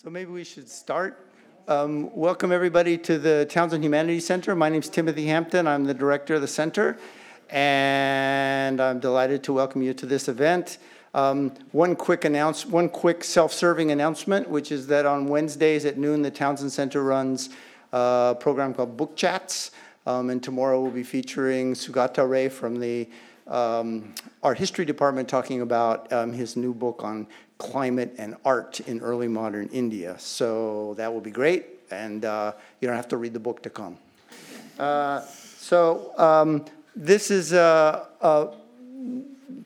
So maybe we should start. Um, welcome everybody to the Townsend Humanities Center. My name is Timothy Hampton. I'm the director of the center, and I'm delighted to welcome you to this event. Um, one quick announce, one quick self-serving announcement, which is that on Wednesdays at noon, the Townsend Center runs a program called Book Chats, um, and tomorrow we'll be featuring Sugata Ray from the um, art history department talking about um, his new book on climate and art in early modern India. So that will be great, and uh, you don't have to read the book to come. Uh, so um, this is uh, uh,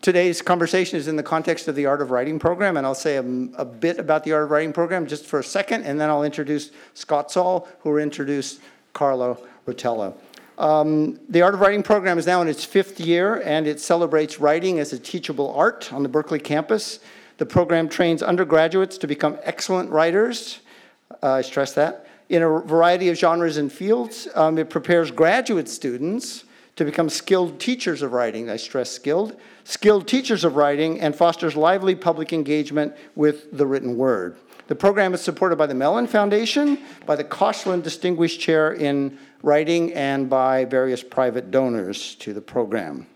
today's conversation is in the context of the Art of Writing program, and I'll say a, a, bit about the Art of Writing program just for a second, and then I'll introduce Scott Saul, who will introduce Carlo Rotella. Um, the Art of Writing program is now in its fifth year, and it celebrates writing as a teachable art on the Berkeley campus. The program trains undergraduates to become excellent writers. Uh, I stress that. In a variety of genres and fields, um, it prepares graduate students to become skilled teachers of writing. I stress skilled. Skilled teachers of writing and fosters lively public engagement with the written word. The program is supported by the Mellon Foundation, by the Koshland Distinguished Chair in Writing, and by various private donors to the program.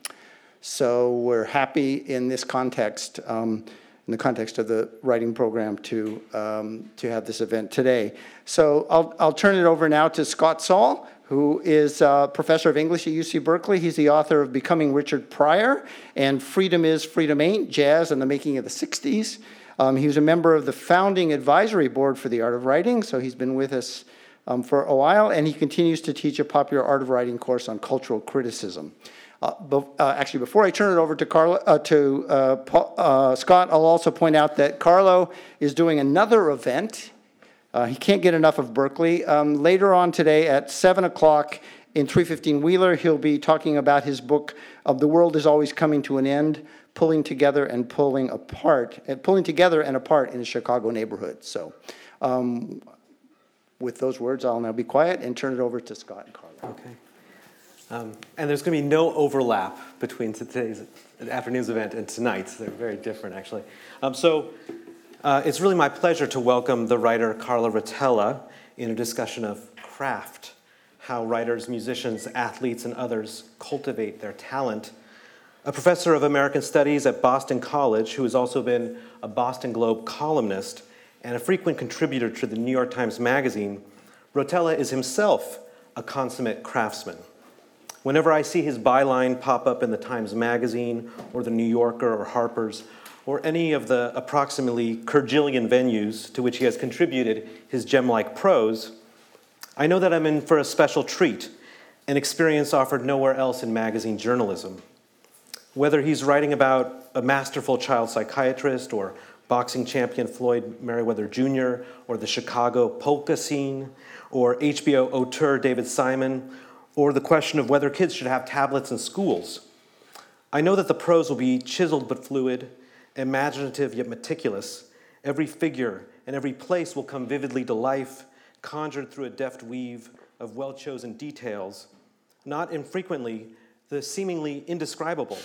So we're happy in this context. Um, in the context of the writing program to, um, to have this event today. So I'll, I'll turn it over now to Scott Saul, who is a professor of English at UC Berkeley. He's the author of Becoming Richard Pryor and Freedom Is, Freedom Ain't, Jazz and the Making of the 60s. Um, he was a member of the founding advisory board for the art of writing, so he's been with us um, for a while, and he continues to teach a popular art of writing course on cultural criticism. Uh, uh, actually, before I turn it over to Carlo, uh, to uh, Paul, uh, Scott, I'll also point out that Carlo is doing another event. Uh, he can't get enough of Berkeley. Um, later on today at seven o'clock in 315 Wheeler, he'll be talking about his book of "The World Is Always Coming to an End: Pulling Together and Pulling Apart, pulling together and apart in a Chicago neighborhood." So. Um, with those words, I'll now be quiet and turn it over to Scott and Carlo. Okay. Um, and there's going to be no overlap between today's afternoon's event and tonight's. They're very different, actually. Um, so uh, it's really my pleasure to welcome the writer Carlo Rotella in a discussion of craft, how writers, musicians, athletes, and others cultivate their talent. A professor of American Studies at Boston College, who has also been a Boston Globe columnist and a frequent contributor to the New York Times Magazine, Rotella is himself a consummate craftsman. Whenever I see his byline pop up in the Times Magazine or the New Yorker or Harper's, or any of the approximately Kerjillion venues to which he has contributed his gem like prose, I know that I'm in for a special treat, an experience offered nowhere else in magazine journalism. Whether he's writing about a masterful child psychiatrist or boxing champion Floyd Mayweather Jr., or the Chicago polka scene, or HBO auteur David Simon, or the question of whether kids should have tablets in schools. I know that the prose will be chiseled but fluid, imaginative yet meticulous. Every figure and every place will come vividly to life, conjured through a deft weave of well chosen details. Not infrequently, the seemingly indescribable,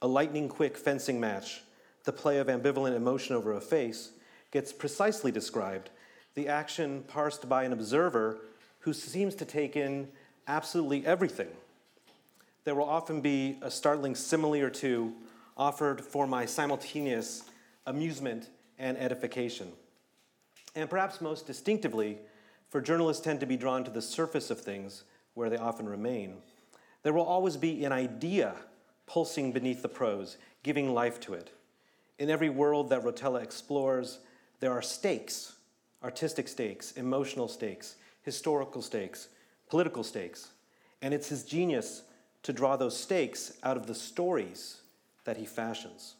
a lightning quick fencing match, the play of ambivalent emotion over a face, gets precisely described, the action parsed by an observer who seems to take in absolutely everything. There will often be a startling simile or two offered for my simultaneous amusement and edification. And perhaps most distinctively, for journalists tend to be drawn to the surface of things where they often remain. There will always be an idea pulsing beneath the prose, giving life to it. In every world that Rotella explores, there are stakes artistic stakes, emotional stakes, historical stakes, political stakes. And it's his genius to draw those stakes out of the stories that he fashions.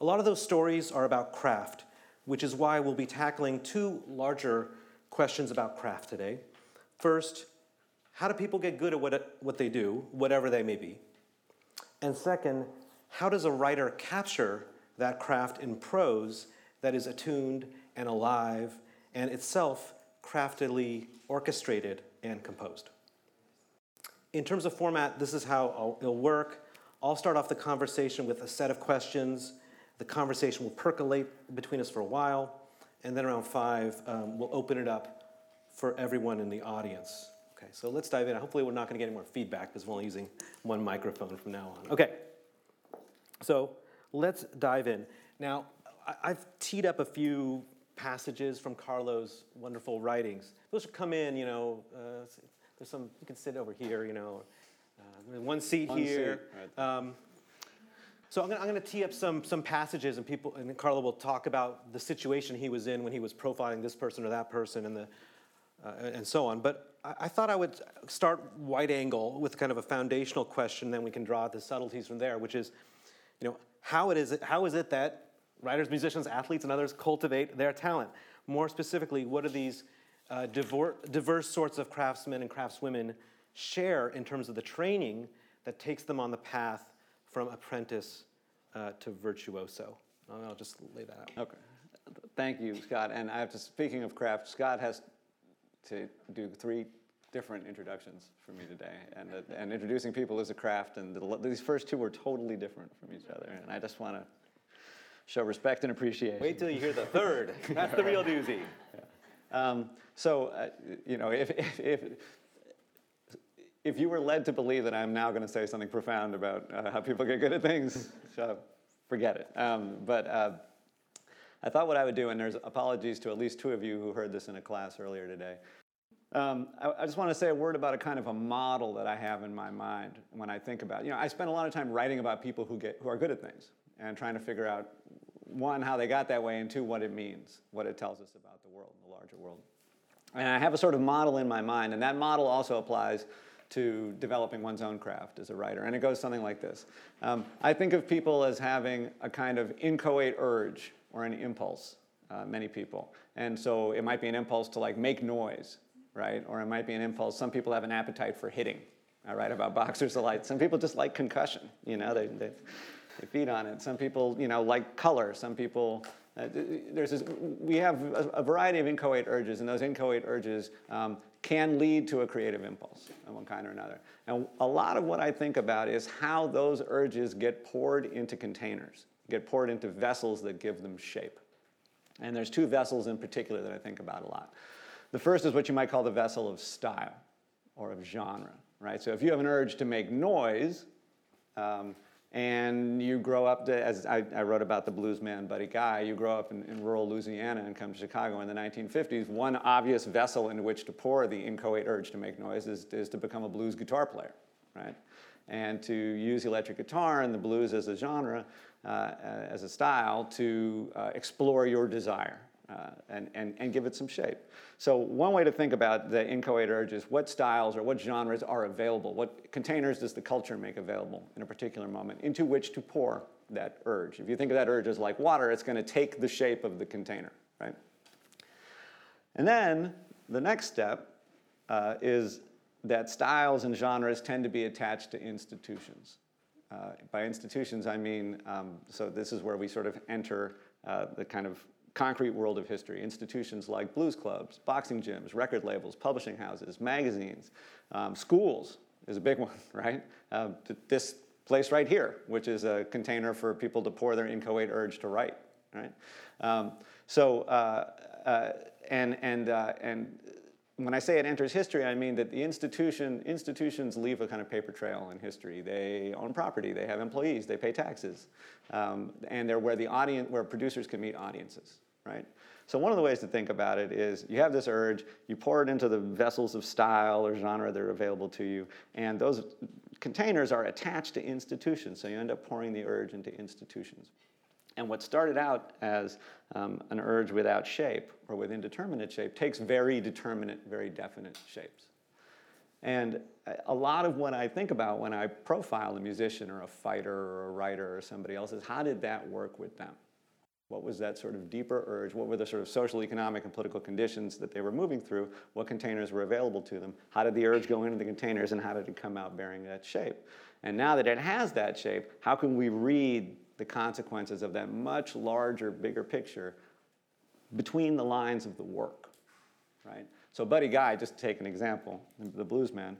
A lot of those stories are about craft, which is why we'll be tackling two larger questions about craft today. First, how do people get good at what, what they do, whatever they may be? And second, how does a writer capture that craft in prose that is attuned and alive and itself craftily orchestrated and composed. In terms of format, this is how it'll work. I'll start off the conversation with a set of questions. The conversation will percolate between us for a while. and then around 5, um, we'll open it up for everyone in the audience. Okay, so let's dive in. Hopefully, we're not going to get any more feedback because we're only using one microphone from now on. Okay, so let's dive in. Now, I've teed up a few passages from Carlo's wonderful writings. Those should come in, you know, uh, there's some, you can sit over here, you know, uh, one seat one here. Seat, right um, so I'm going to tee up some, some passages, and people, and Carlo will talk about the situation he was in when he was profiling this person or that person, and the, uh, and so on. But I, I, thought I would start wide angle with kind of a foundational question, then we can draw the subtleties from there, which is, you know, how it is how is it that writers, musicians, athletes, and others cultivate their talent. More specifically, what do these uh, diverse sorts of craftsmen and craftswomen share in terms of the training that takes them on the path from apprentice uh, to virtuoso? I'll just lay that out. Okay. Thank you, Scott. And I have to, speaking of craft, Scott has to do three different introductions for me today. And, uh, and introducing people is a craft, and the, these first two were totally different from each other. And I just want to show respect and appreciation. Wait till you hear the third. That's the real doozy. Yeah. Um, so, uh, you know, if, if, if, if, you were led to believe that I'm now going to say something profound about uh, how people get good at things, forget it. Um, but uh, I thought what I would do, and there's apologies to at least two of you who heard this in a class earlier today. Um, I, I, just want to say a word about a kind of a model that I have in my mind when I think about. You know, I spend a lot of time writing about people who get who are good at things, and trying to figure out one, how they got that way, and two, what it means, what it tells us about the world, the larger world. And I have a sort of model in my mind, and that model also applies to developing one's own craft as a writer. And it goes something like this um, I think of people as having a kind of inchoate urge or an impulse, uh, many people. And so it might be an impulse to like make noise, right? Or it might be an impulse. Some people have an appetite for hitting. I write about boxers a lot. Some people just like concussion, you know, they, they they feed on it. Some people, you know, like color. Some people, uh, there's this, we have a, a, variety of inchoate urges, and those inchoate urges um, can lead to a creative impulse of one kind or another. And a lot of what I think about is how those urges get poured into containers, get poured into vessels that give them shape. And there's two vessels in particular that I think about a lot. The first is what you might call the vessel of style or of genre, right? So if you have an urge to make noise, um, and you grow up to, as I, I, wrote about the blues man Buddy Guy, you grow up in, in, rural Louisiana and come to Chicago in the 1950s. One obvious vessel into which to pour the inchoate urge to make noise is, is to become a blues guitar player, right? And to use electric guitar and the blues as a genre, uh, as a style, to uh, explore your desire, uh, and, and, and give it some shape. So one way to think about the inchoate urge is what styles or what genres are available, what containers does the culture make available in a particular moment into which to pour that urge. If you think of that urge as like water, it's going to take the shape of the container, right? And then the next step uh, is that styles and genres tend to be attached to institutions. Uh, by institutions, I mean, um, so this is where we sort of enter uh, the kind of concrete world of history. Institutions like blues clubs, boxing gyms, record labels, publishing houses, magazines, um, schools is a big one, right? Uh, this place right here, which is a container for people to pour their inchoate urge to write, right? Um, so, uh, uh, and, and, uh, and when I say it enters history, I mean that the institution, institutions leave a kind of paper trail in history. They own property, they have employees, they pay taxes, um, and they're where the audience, where producers can meet audiences right? So one of the ways to think about it is you have this urge, you pour it into the vessels of style or genre that are available to you, and those containers are attached to institutions, so you end up pouring the urge into institutions. And what started out as um, an urge without shape or with indeterminate shape takes very determinate, very definite shapes. And a lot of what I think about when I profile a musician or a fighter or a writer or somebody else is how did that work with them? What was that sort of deeper urge? What were the sort of social, economic, and political conditions that they were moving through? What containers were available to them? How did the urge go into the containers and how did it come out bearing that shape? And now that it has that shape, how can we read the consequences of that much larger, bigger picture between the lines of the work? Right? So, Buddy Guy, just to take an example, the blues man,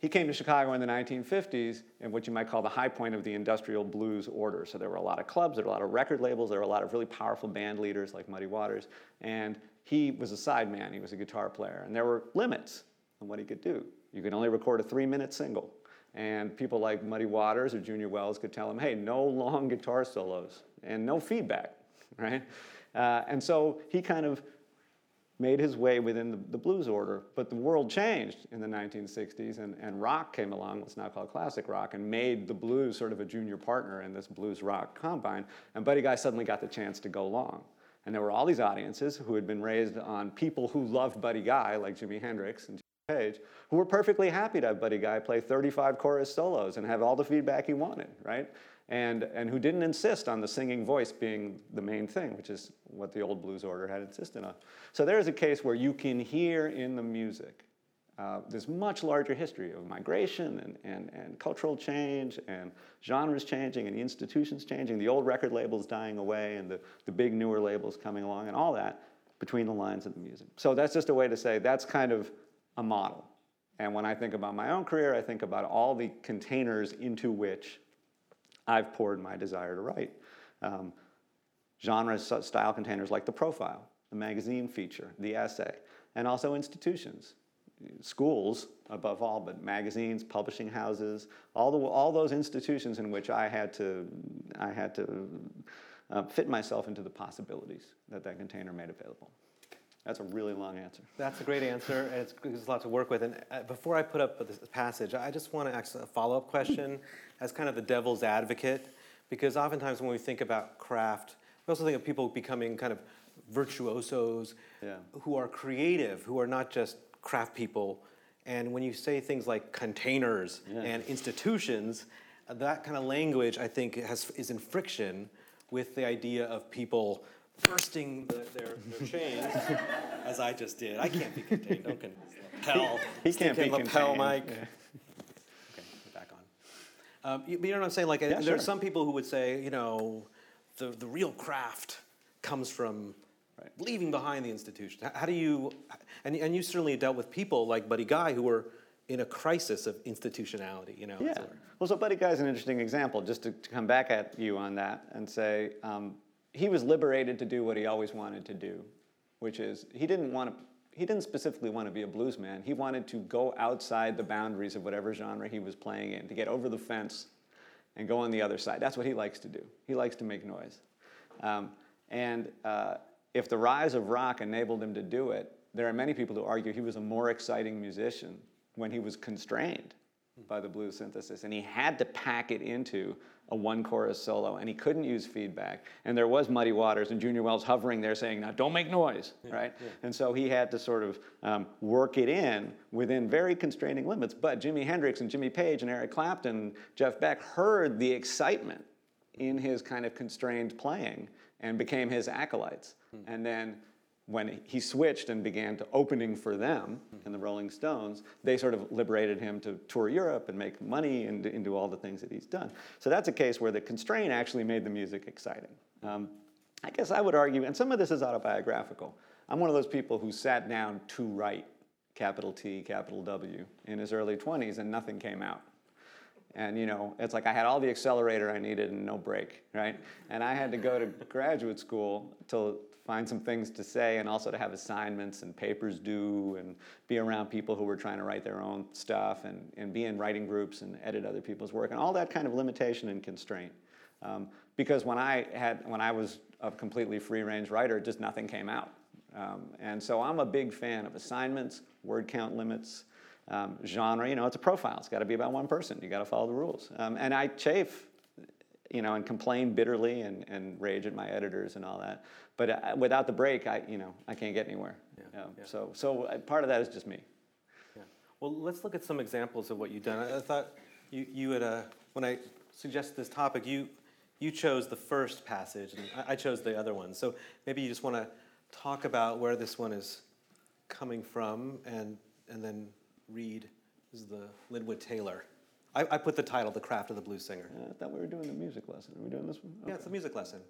he came to Chicago in the 1950s in what you might call the high point of the industrial blues order. So there were a lot of clubs, there were a lot of record labels, there were a lot of really powerful band leaders like Muddy Waters. And he was a sideman, he was a guitar player. And there were limits on what he could do. You could only record a three minute single. And people like Muddy Waters or Junior Wells could tell him, hey, no long guitar solos and no feedback, right? Uh, and so he kind of made his way within the, the, blues order. But the world changed in the 1960s, and, and rock came along, what's now called classic rock, and made the blues sort of a junior partner in this blues rock combine. And Buddy Guy suddenly got the chance to go long. And there were all these audiences who had been raised on people who loved Buddy Guy, like Jimi Hendrix and Jimmy Page, who were perfectly happy to have Buddy Guy play 35 chorus solos and have all the feedback he wanted, right? And, and who didn't insist on the singing voice being the main thing, which is what the old blues order had insisted on. So there's a case where you can hear in the music uh, this much larger history of migration and, and, and cultural change and genres changing and institutions changing, the old record labels dying away and the, the big newer labels coming along and all that between the lines of the music. So that's just a way to say that's kind of a model. And when I think about my own career, I think about all the containers into which I've poured my desire to write. Um, genre style containers like the profile, the magazine feature, the essay, and also institutions, schools above all, but magazines, publishing houses, all, the, all those institutions in which I had to, I had to uh, fit myself into the possibilities that that container made available. That's a really long answer. That's a great answer, and it's, there's a lot to work with. And uh, before I put up this passage, I just want to ask a follow up question as kind of the devil's advocate, because oftentimes when we think about craft, we also think of people becoming kind of virtuosos yeah. who are creative, who are not just craft people. And when you say things like containers yeah. and institutions, that kind of language, I think, has, is in friction with the idea of people bursting the, their, their chains, as I just did. I can't be contained. Don't lapel. He, he can't be lapel, contained. Mike. Yeah. Okay, back on. Um, you, you, know what I'm saying? Like, yeah, there sure. are some people who would say, you know, the, the real craft comes from right. leaving behind the institution. How, how do you, and, and you certainly dealt with people like Buddy Guy who were in a crisis of institutionality, you know. Yeah. Well, so Buddy Guy is an interesting example, just to, to, come back at you on that and say, um, he was liberated to do what he always wanted to do, which is he didn't want to. He didn't specifically want to be a blues man. He wanted to go outside the boundaries of whatever genre he was playing in, to get over the fence and go on the other side. That's what he likes to do. He likes to make noise. Um, and uh, if the rise of rock enabled him to do it, there are many people who argue he was a more exciting musician when he was constrained by the blues synthesis. And he had to pack it into a one chorus solo and he couldn't use feedback. And there was Muddy Waters and Junior Wells hovering there saying, now don't make noise, yeah, right? Yeah. And so he had to sort of um, work it in within very constraining limits. But Jimi Hendrix and Jimmy Page and Eric Clapton, Jeff Beck heard the excitement in his kind of constrained playing and became his acolytes. Hmm. And then when he switched and began to opening for them in the Rolling Stones, they sort of liberated him to tour Europe and make money and, and do all the things that he's done. So that's a case where the constraint actually made the music exciting. Um, I guess I would argue, and some of this is autobiographical. I'm one of those people who sat down to write capital T, capital W in his early 20s and nothing came out. And you know, it's like I had all the accelerator I needed and no brake, right? And I had to go to graduate school to find some things to say and also to have assignments and papers due and be around people who were trying to write their own stuff and, and be in writing groups and edit other people's work and all that kind of limitation and constraint. Um, because when I had when I was a completely free range writer, just nothing came out. Um, and so I'm a big fan of assignments, word count limits, um, genre. You know, it's a profile. It's got to be about one person. You got to follow the rules. Um, and I chafe you know, and complain bitterly and, and rage at my editors and all that. But uh, without the brake, I, you know, I can't get anywhere. Yeah. Yeah. So, so uh, part of that is just me. Yeah. Well, let's look at some examples of what you've done. I, I thought you, you had, uh, when I suggested this topic, you, you chose the first passage, and I, I chose the other one. So maybe you just want to talk about where this one is coming from, and, and then read. This is the Linwood Taylor. I, I put the title, The Craft of the Blues Singer. I thought we were doing the music lesson. Are we doing this one? Okay. Yeah, it's the music lesson.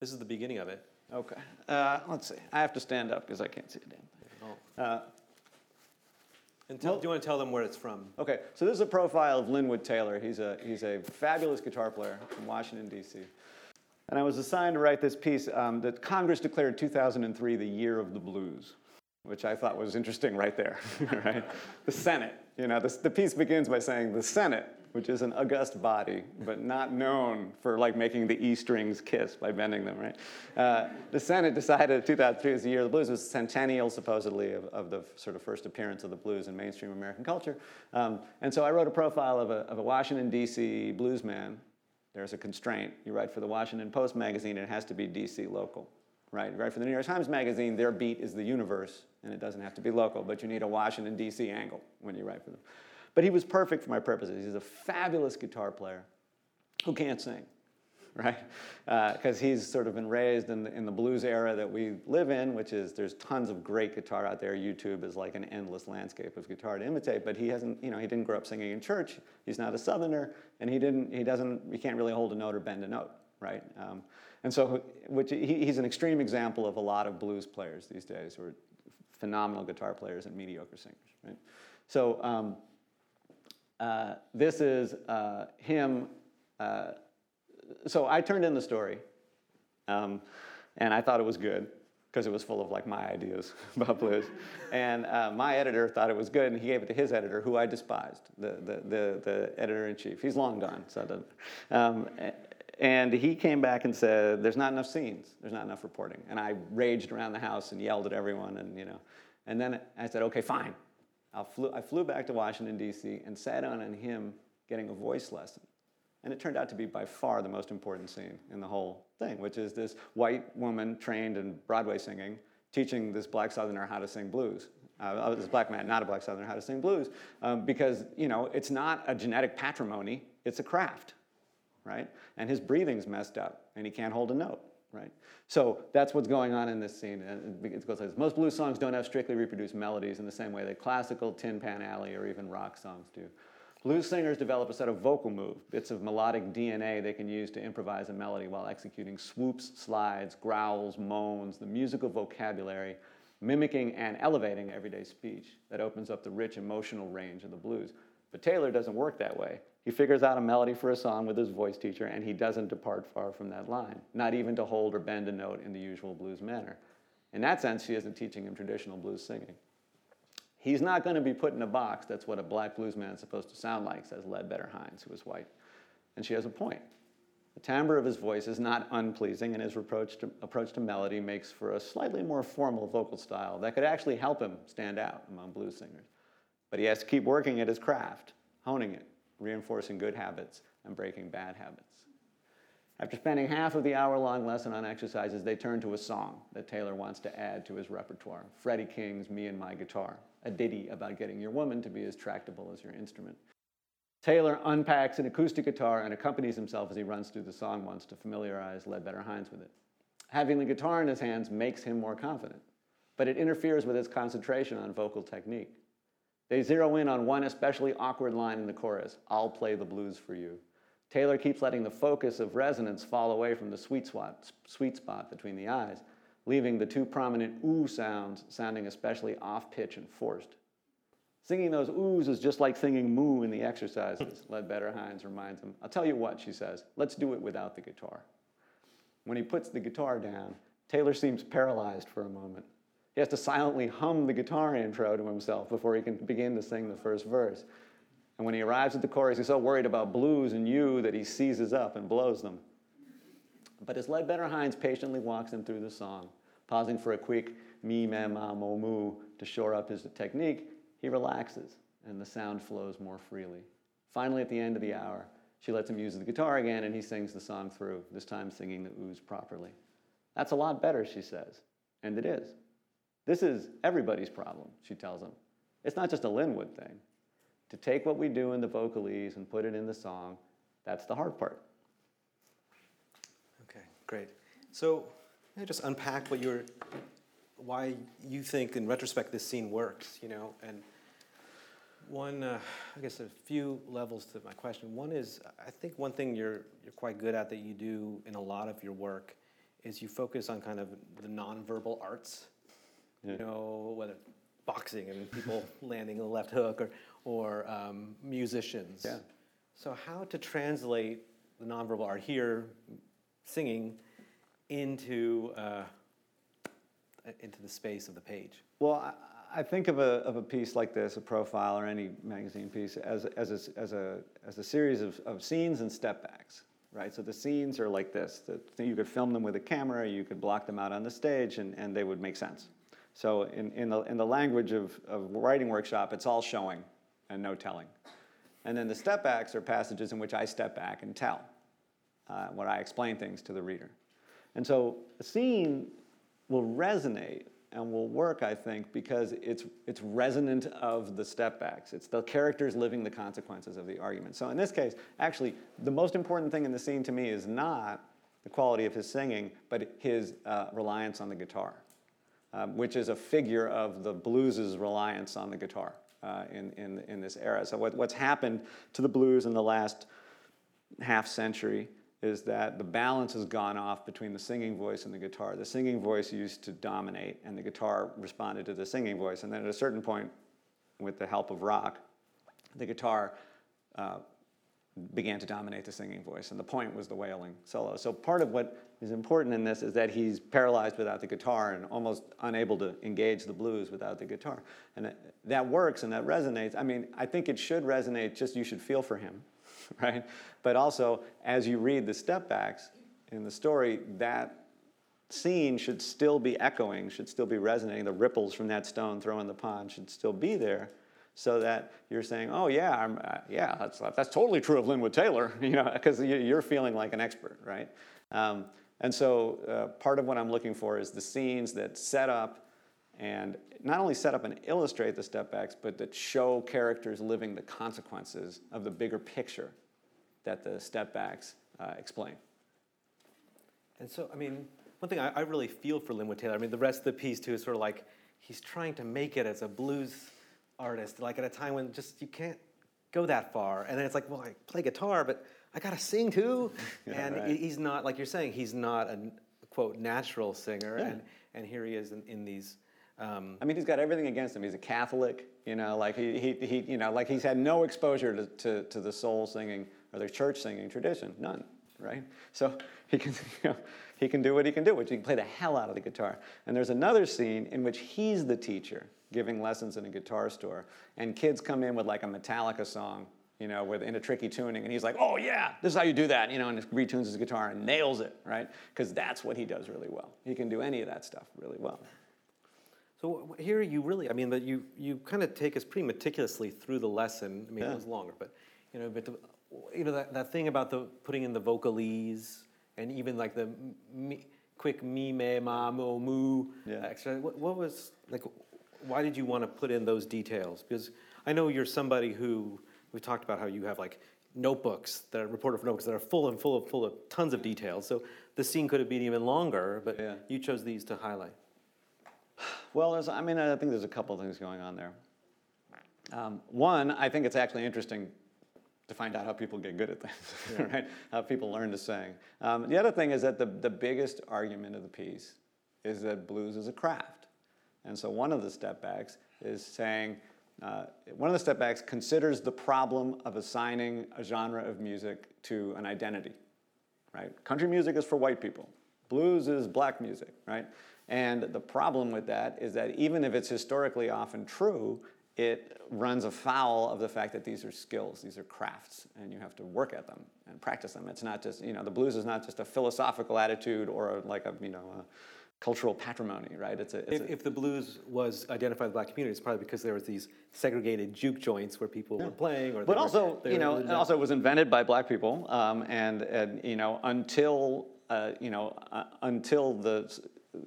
This is the beginning of it. Okay. Uh, let's see. I have to stand up because I can't see a damn thing. Oh. Uh, And tell, Well- do you want to tell them where it's from? Okay, so this is a profile of Linwood Taylor. He's a, he's a fabulous guitar player from Washington, D.C. And I was assigned to write this piece um, that Congress declared 2003 the year of the blues, which I thought was interesting right there, right? The Senate, you know, the, the piece begins by saying the Senate, which is an august body, but not known for like making the E strings kiss by bending them, right? Uh, the Senate decided 2003 was the year of the blues. It was centennial, supposedly, of, of the sort of first appearance of the blues in mainstream American culture. Um, and so I wrote a profile of a, of a Washington, D.C. blues man there's a constraint. You write for the Washington Post magazine, it has to be DC local. Right? Write for the New York Times magazine, their beat is the universe, and it doesn't have to be local, but you need a Washington, D.C. angle when you write for them. But he was perfect for my purposes. He's a fabulous guitar player who can't sing, right? Because he's sort of been raised in the, in the blues era that we live in, which is there's tons of great guitar out there. YouTube is like an endless landscape of guitar to imitate. But he hasn't, you know, he didn't grow up singing in church. He's not a Southerner, and he didn't, he doesn't, he can't really hold a note or bend a note, right? Um, and so, which he, he's an extreme example of a lot of blues players these days who are phenomenal guitar players and mediocre singers, right? So. Um, uh, this is uh, him. Uh, so I turned in the story, um, and I thought it was good because it was full of like my ideas about blues. And uh, my editor thought it was good, and he gave it to his editor, who I despised, the the the, the editor in chief. He's long gone, so. Um, and he came back and said, "There's not enough scenes. There's not enough reporting." And I raged around the house and yelled at everyone, and you know. And then I said, "Okay, fine." I flew, I flew back to Washington, D.C., and sat down on him getting a voice lesson. And it turned out to be by far the most important scene in the whole thing, which is this white woman trained in Broadway singing teaching this black Southerner how to sing blues. Uh, this black man, not a black Southerner, how to sing blues. Um, because, you know, it's not a genetic patrimony, it's a craft, right? And his breathing's messed up, and he can't hold a note right? So that's what's going on in this scene. And it goes like this. Most blues songs don't have strictly reproduced melodies in the same way that classical, Tin Pan Alley, or even rock songs do. Blues singers develop a set of vocal moves, bits of melodic DNA they can use to improvise a melody while executing swoops, slides, growls, moans, the musical vocabulary, mimicking and elevating everyday speech that opens up the rich emotional range of the blues. But Taylor doesn't work that way. He figures out a melody for a song with his voice teacher, and he doesn't depart far from that line, not even to hold or bend a note in the usual blues manner. In that sense, she isn't teaching him traditional blues singing. He's not going to be put in a box. That's what a black blues man is supposed to sound like, says Ledbetter Hines, who is white. And she has a point. The timbre of his voice is not unpleasing, and his approach to, approach to melody makes for a slightly more formal vocal style that could actually help him stand out among blues singers. But he has to keep working at his craft, honing it, reinforcing good habits and breaking bad habits. After spending half of the hour long lesson on exercises, they turn to a song that Taylor wants to add to his repertoire Freddie King's Me and My Guitar, a ditty about getting your woman to be as tractable as your instrument. Taylor unpacks an acoustic guitar and accompanies himself as he runs through the song once to familiarize Ledbetter Hines with it. Having the guitar in his hands makes him more confident, but it interferes with his concentration on vocal technique. They zero in on one especially awkward line in the chorus I'll play the blues for you. Taylor keeps letting the focus of resonance fall away from the sweet spot, sweet spot between the eyes, leaving the two prominent ooh sounds sounding especially off pitch and forced. Singing those oohs is just like singing moo in the exercises, Ledbetter Hines reminds him. I'll tell you what, she says, let's do it without the guitar. When he puts the guitar down, Taylor seems paralyzed for a moment. He has to silently hum the guitar intro to himself before he can begin to sing the first verse. And when he arrives at the chorus, he's so worried about blues and you that he seizes up and blows them. But as Ledbetter Hines patiently walks him through the song, pausing for a quick me, me, ma, mo, moo to shore up his technique, he relaxes and the sound flows more freely. Finally, at the end of the hour, she lets him use the guitar again and he sings the song through, this time singing the oohs properly. That's a lot better, she says. And it is. This is everybody's problem, she tells him. It's not just a Linwood thing. To take what we do in the vocalese and put it in the song, that's the hard part. Okay, great. So, just unpack what you're, why you think, in retrospect, this scene works. You know, and one, uh, I guess, a few levels to my question. One is, I think one thing you're you're quite good at that you do in a lot of your work is you focus on kind of the nonverbal arts. You know, whether boxing and people landing a left hook or, or um, musicians. Yeah. So how to translate the nonverbal art here, singing, into, uh, into the space of the page? Well, I, I think of a, of a piece like this, a profile or any magazine piece, as, as, a, as, a, as a series of, of scenes and step backs, right? So the scenes are like this. The, you could film them with a camera, you could block them out on the stage, and, and they would make sense. So in, in, the, in the language of, of writing workshop, it's all showing and no telling. And then the step backs are passages in which I step back and tell, uh, where I explain things to the reader. And so a scene will resonate and will work, I think, because it's, it's resonant of the step backs. It's the characters living the consequences of the argument. So in this case, actually, the most important thing in the scene to me is not the quality of his singing, but his uh, reliance on the guitar, um, which is a figure of the blues's reliance on the guitar uh, in, in, in this era. So what, what's happened to the blues in the last half century is that the balance has gone off between the singing voice and the guitar. The singing voice used to dominate, and the guitar responded to the singing voice. And then at a certain point, with the help of rock, the guitar uh, began to dominate the singing voice, and the point was the wailing solo. So part of what is important in this is that he's paralyzed without the guitar and almost unable to engage the blues without the guitar. And that works and that resonates. I mean, I think it should resonate, just you should feel for him, right? But also, as you read the step backs in the story, that scene should still be echoing, should still be resonating. The ripples from that stone thrown in the pond should still be there so that you're saying, oh yeah, uh, yeah, that's, that's totally true of Linwood Taylor, you know, because you're feeling like an expert, right? Um, and so uh, part of what I'm looking for is the scenes that set up and not only set up and illustrate the step backs, but that show characters living the consequences of the bigger picture that the step backs uh, explain. And so, I mean, one thing I, I really feel for Linwood Taylor, I mean, the rest of the piece too is sort of like he's trying to make it as a blues artist, like at a time when just you can't go that far. And then it's like, well, I play guitar, but I gotta sing too. yeah, and right. he's not, like you're saying, he's not a quote natural singer. Yeah. And, and here he is in, in these um, I mean, he's got everything against him. He's a Catholic, you know, like he, he, he you know, like he's had no exposure to, to, to the soul singing or the church singing tradition, none, right? So he can, you know, he can do what he can do, which he can play the hell out of the guitar. And there's another scene in which he's the teacher giving lessons in a guitar store, and kids come in with like a Metallica song, you know, with in a tricky tuning, and he's like, "Oh yeah, this is how you do that," you know, and retunes his guitar and nails it, right? Because that's what he does really well. He can do any of that stuff really well. So here you really, I mean, but you you kind of take us pretty meticulously through the lesson. I mean, yeah. it was longer, but you know, but the, you know that, that thing about the putting in the vocalese and even like the me, quick me me ma mo moo yeah. extra. What, what was like? Why did you want to put in those details? Because I know you're somebody who we've talked about how you have like notebooks that are reporter notebooks that are full and full of full of tons of details. So the scene could have been even longer, but yeah. you chose these to highlight. Well, I mean, I think there's a couple of things going on there. Um, one, I think it's actually interesting to find out how people get good at things, yeah. right? How people learn to sing. Um, the other thing is that the, the biggest argument of the piece is that blues is a craft. And so one of the step backs is saying, uh, one of the step backs considers the problem of assigning a genre of music to an identity, right? Country music is for white people. Blues is black music, right? And the problem with that is that even if it's historically often true, it runs afoul of the fact that these are skills, these are crafts, and you have to work at them and practice them. It's not just, you know, the blues is not just a philosophical attitude or like a, you know, a cultural patrimony, right? It's a, it's if, a, if, the blues was identified with the black community, it's probably because there was these segregated juke joints where people yeah. were playing. Or but also, were, you know, it also was invented by black people, um, and, and, you know, until, uh, you know, uh, until the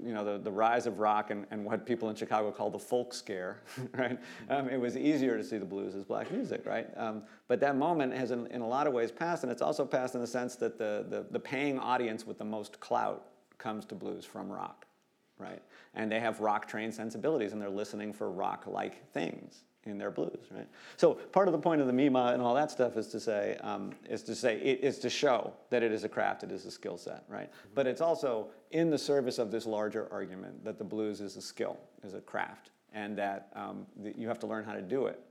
you know, the, the rise of rock and, and what people in Chicago call the folk scare, right? Um, it was easier to see the blues as black music, right? Um, but that moment has in, in, a lot of ways passed, and it's also passed in the sense that the, the, the paying audience with the most clout comes to blues from rock, right? And they have rock trained sensibilities, and they're listening for rock like things in their blues, right? So part of the point of the Mima and all that stuff is to say, um, is to say, it is to show that it is a craft, it is a skill set, right? But it's also in the service of this larger argument that the blues is a skill, is a craft, and that um, th- you have to learn how to do it.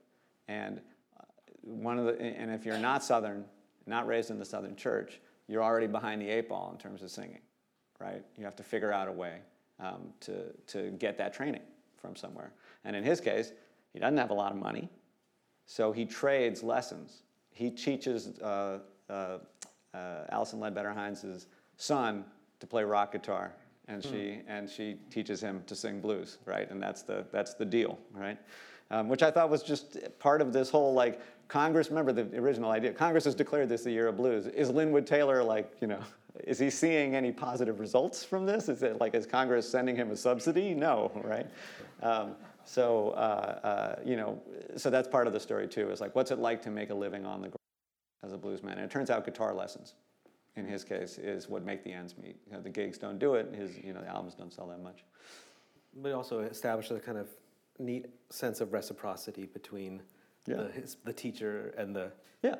And uh, one of the, and if you're not Southern, not raised in the Southern church, you're already behind the eight ball in terms of singing, right? You have to figure out a way um, to, to get that training from somewhere. And in his case, he doesn't have a lot of money, so he trades lessons. He teaches uh, uh, uh, Alison Ledbetter Hines' son to play rock guitar, and she and she teaches him to sing blues, right? And that's the that's the deal, right? Um, which I thought was just part of this whole like Congress. Remember the original idea? Congress has declared this the year of blues. Is Linwood Taylor like you know? Is he seeing any positive results from this? Is it like is Congress sending him a subsidy? No, right? Um, so uh, uh, you know, so that's part of the story too. Is like, what's it like to make a living on the ground as a bluesman? And it turns out guitar lessons, in his case, is what make the ends meet. You know, the gigs don't do it. His, you know, the albums don't sell that much. But also establish a kind of neat sense of reciprocity between Yeah. the, his, the teacher and the, Yeah.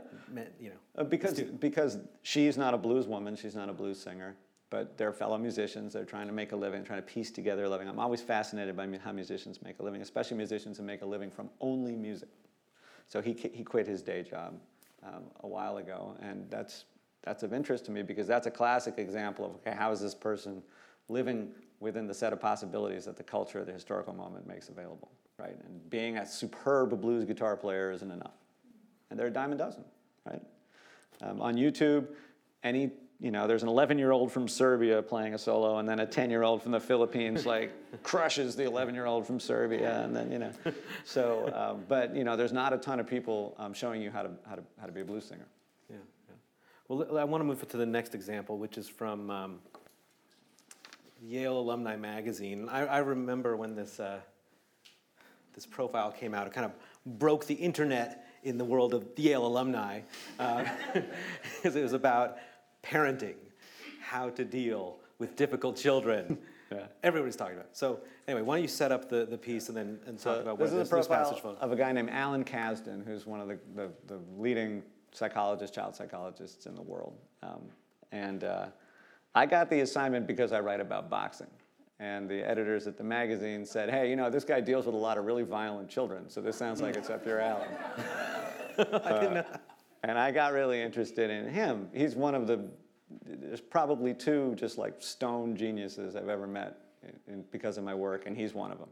you know. Uh, because, because she's not a blues woman, she's not a blues singer, but they're fellow musicians. They're trying to make a living, trying to piece together a living. I'm always fascinated by how musicians make a living, especially musicians who make a living from only music. So he, he quit his day job um, a while ago, and that's, that's of interest to me because that's a classic example of okay, how is this person living within the set of possibilities that the culture, the historical moment makes available, right? And being a superb blues guitar player isn't enough. And they're a dime a dozen, right? Um, on YouTube, any you know, there's an 11-year-old from Serbia playing a solo, and then a 10-year-old from the Philippines like crushes the 11-year-old from Serbia, and then you know, so um, but you know, there's not a ton of people um, showing you how to how to how to be a blues singer. Yeah, yeah. Well, I want to move to the next example, which is from um, Yale Alumni Magazine. I, I remember when this, uh, this profile came out, it kind of broke the internet in the world of Yale alumni, because it was about parenting, how to deal with difficult children. Yeah. Everybody's talking about it. So, anyway, why don't you set up the, the piece and then and talk about where this is this, this profile passage of a guy named Alan Kazdin, who's one of the, the, the leading psychologists, child psychologists in the world. Um, and uh, I got the assignment because I write about boxing. And the editors at the magazine said, hey, you know, this guy deals with a lot of really violent children, so this sounds like it's up your alley. Uh, and I got really interested in him. He's one of the, there's probably two just like stone geniuses I've ever met in, in, because of my work, and he's one of them.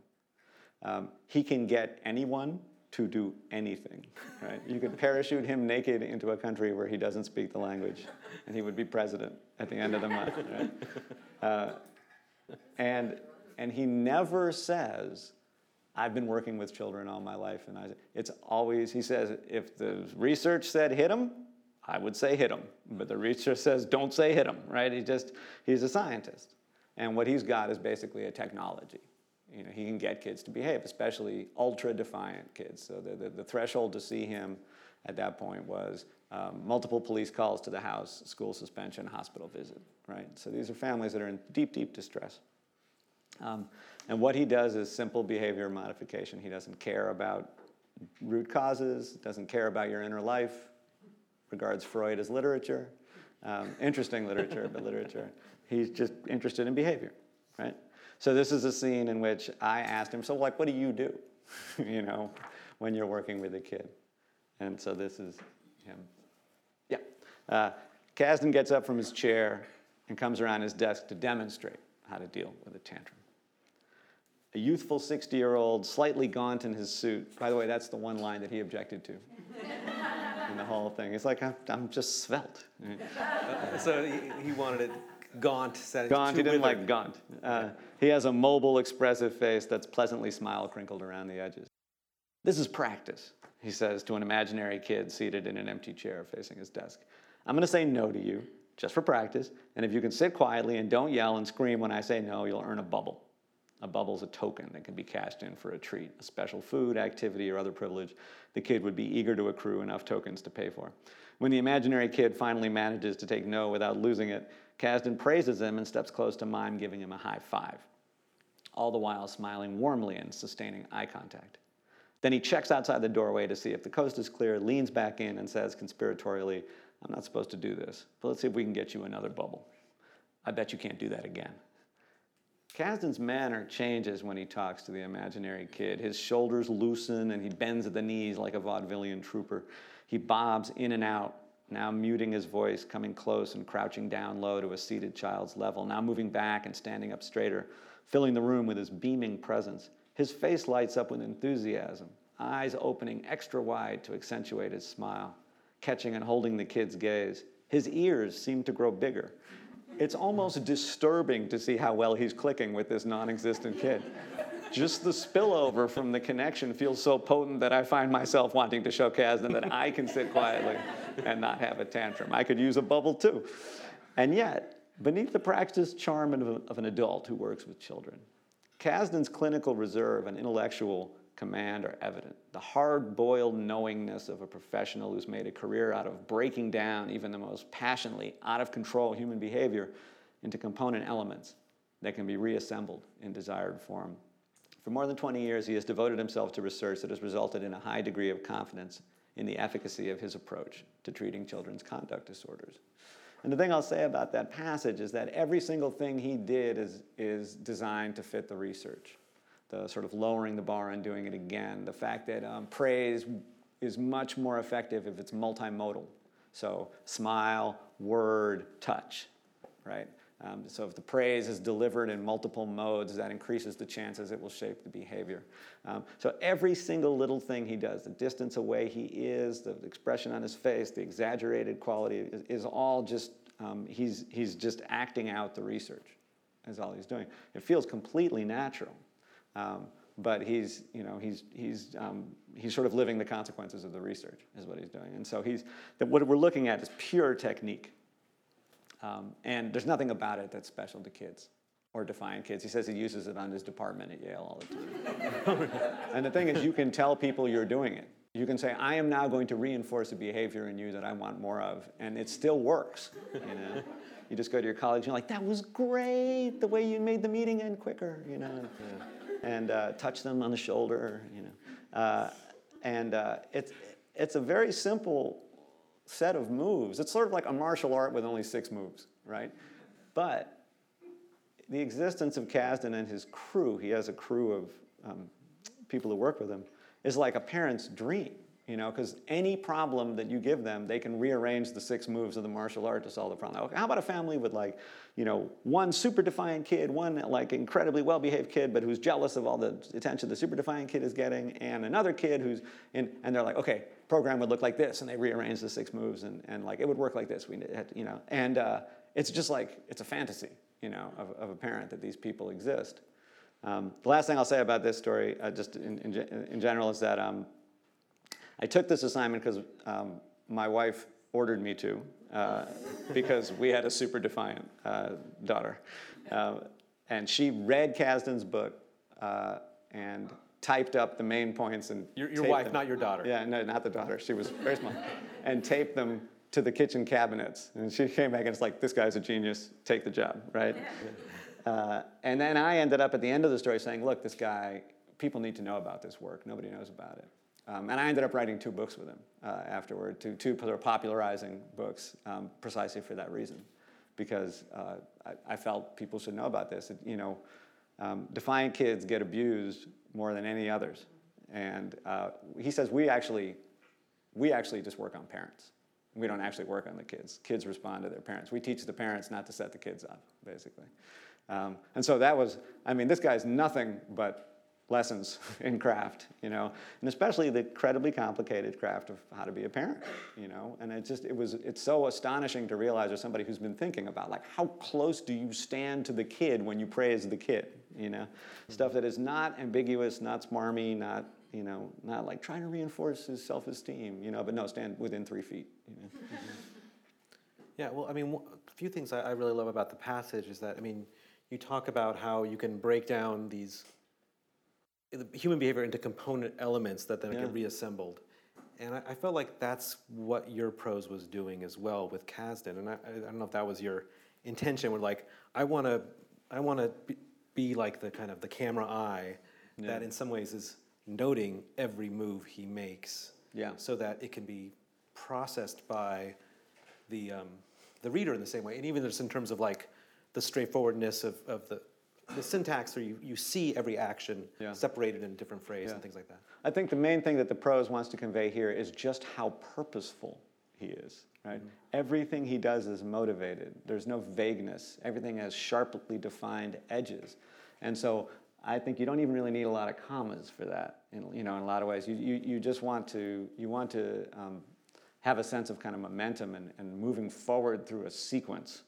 Um, he can get anyone to do anything. Right? You could parachute him naked into a country where he doesn't speak the language, and he would be president at the end of the month. Right? Uh, and and he never says, "I've been working with children all my life," and I. It's always he says, if the research said hit him, I would say hit him, but the research says don't say hit him. Right? He just he's a scientist, and what he's got is basically a technology you know, he can get kids to behave, especially ultra defiant kids. So the, the, the threshold to see him at that point was um, multiple police calls to the house, school suspension, hospital visit, right? So these are families that are in deep, deep distress. Um, and what he does is simple behavior modification. He doesn't care about root causes, doesn't care about your inner life, regards Freud as literature, um, interesting literature, but literature. He's just interested in behavior, right? So this is a scene in which I asked him, so like, what do you do, you know, when you're working with a kid? And so this is him. Yeah. Uh, Kazdin gets up from his chair and comes around his desk to demonstrate how to deal with a tantrum. A youthful 60 year old, slightly gaunt in his suit. By the way, that's the one line that he objected to in the whole thing. He's like, I'm, I'm just svelte. so he, he wanted it gaunt. Said Gaunt, too he didn't withered. like gaunt. Uh, he has a mobile, expressive face that's pleasantly smile crinkled around the edges. This is practice, he says to an imaginary kid seated in an empty chair facing his desk. I'm going to say no to you, just for practice, and if you can sit quietly and don't yell and scream when I say no, you'll earn a bubble. A bubble is a token that can be cashed in for a treat, a special food, activity, or other privilege the kid would be eager to accrue enough tokens to pay for. When the imaginary kid finally manages to take no without losing it, Kazdin praises him and steps close to mime, giving him a high five, all the while smiling warmly and sustaining eye contact. Then he checks outside the doorway to see if the coast is clear, leans back in, and says conspiratorially, I'm not supposed to do this, but let's see if we can get you another bubble. I bet you can't do that again. Kazdin's manner changes when he talks to the imaginary kid. His shoulders loosen and he bends at the knees like a vaudevillian trooper. He bobs in and out, now muting his voice, coming close and crouching down low to a seated child's level, now moving back and standing up straighter, filling the room with his beaming presence. His face lights up with enthusiasm, eyes opening extra wide to accentuate his smile, catching and holding the kid's gaze. His ears seem to grow bigger it's almost disturbing to see how well he's clicking with this non existent kid. Just the spillover from the connection feels so potent that I find myself wanting to show Kazdin that I can sit quietly and not have a tantrum. I could use a bubble too. And yet, beneath the practiced charm of, of an adult who works with children, Kazdin's clinical reserve and intellectual command are evident. The hard boiled knowingness of a professional who's made a career out of breaking down even the most passionately out of control human behavior into component elements that can be reassembled in desired form. For more than 20 years, he has devoted himself to research that has resulted in a high degree of confidence in the efficacy of his approach to treating children's conduct disorders. And the thing I'll say about that passage is that every single thing he did is, is designed to fit the research the sort of lowering the bar and doing it again. The fact that um, praise is much more effective if it's multimodal. So smile, word, touch, right? Um, so if the praise is delivered in multiple modes, that increases the chances it will shape the behavior. Um, so every single little thing he does, the distance away he is, the expression on his face, the exaggerated quality, is, is all just, um, he's, he's just acting out the research, is all he's doing. It feels completely natural. Um, but he's, you know, he's, he's, um, he's sort of living the consequences of the research, is what he's doing. And so he's, that what we're looking at is pure technique. Um, and there's nothing about it that's special to kids or defiant kids. He says he uses it on his department at Yale all the time. and the thing is, you can tell people you're doing it. You can say, I am now going to reinforce a behavior in you that I want more of, and it still works. You know? you just go to your colleagues, and you're like, that was great, the way you made the meeting end quicker, you know. Yeah and uh, touch them on the shoulder, you know. Uh, and uh, it's, it's a very simple set of moves. It's sort of like a martial art with only six moves, right? But the existence of Kazdin and his crew, he has a crew of um, people who work with him, is like a parent's dream you know, because any problem that you give them, they can rearrange the six moves of the martial art to solve the problem. How about a family with like, you know, one super defiant kid, one like incredibly well-behaved kid, but who's jealous of all the attention the super defiant kid is getting, and another kid who's in, and they're like, okay, program would look like this, and they rearrange the six moves, and, and like it would work like this. We had, you know, and uh, it's just like it's a fantasy, you know, of, of a parent that these people exist. Um, the last thing I'll say about this story, uh, just in, in, in, general, is that um, I took this assignment because um, my wife ordered me to, uh, because we had a super defiant uh, daughter. Uh, and she read Kazdin's book uh, and typed up the main points and your, your wife, them. not your daughter. Yeah, no, not the daughter. She was very small, and taped them to the kitchen cabinets. And she came back and it's like, this guy's a genius. Take the job, right? Uh, and then I ended up at the end of the story saying, look, this guy, people need to know about this work. Nobody knows about it. Um, and I ended up writing two books with him uh, afterward, two, two popularizing books um, precisely for that reason, because uh, I, I, felt people should know about this. It, you know, um, defiant kids get abused more than any others. And uh, he says we actually, we actually just work on parents. We don't actually work on the kids. Kids respond to their parents. We teach the parents not to set the kids up, basically. Um, and so that was, I mean, this guy's nothing but lessons in craft, you know, and especially the incredibly complicated craft of how to be a parent, you know, and it just it was it's so astonishing to realize as somebody who's been thinking about like how close do you stand to the kid when you praise the kid, you know, mm-hmm. stuff that is not ambiguous, not smarmy, not you know, not like trying to reinforce his self-esteem, you know, but no, stand within three feet, you know. Yeah, well, I mean, a few things I really love about the passage is that I mean, you talk about how you can break down these human behavior into component elements that then yeah. get reassembled. And I, I, felt like that's what your prose was doing as well with Kazdin. And I, I don't know if that was your intention. Where like I want to, I want to be, be, like the kind of the camera eye yeah. that in some ways is noting every move he makes. Yeah. So that it can be processed by the um, the reader in the same way. And even just in terms of like the straightforwardness of, of the the syntax, or you, you see every action Yeah. separated in a different phrase Yeah. and things like that. I think the main thing that the prose wants to convey here is just how purposeful he is, right? Everything he does is motivated. There's no vagueness. Everything has sharply defined edges. And so I think you don't even really need a lot of commas for that, in, you know, in a lot of ways. You, you, you just want to, you want to um, have a sense of kind of momentum and, and moving forward through a sequence.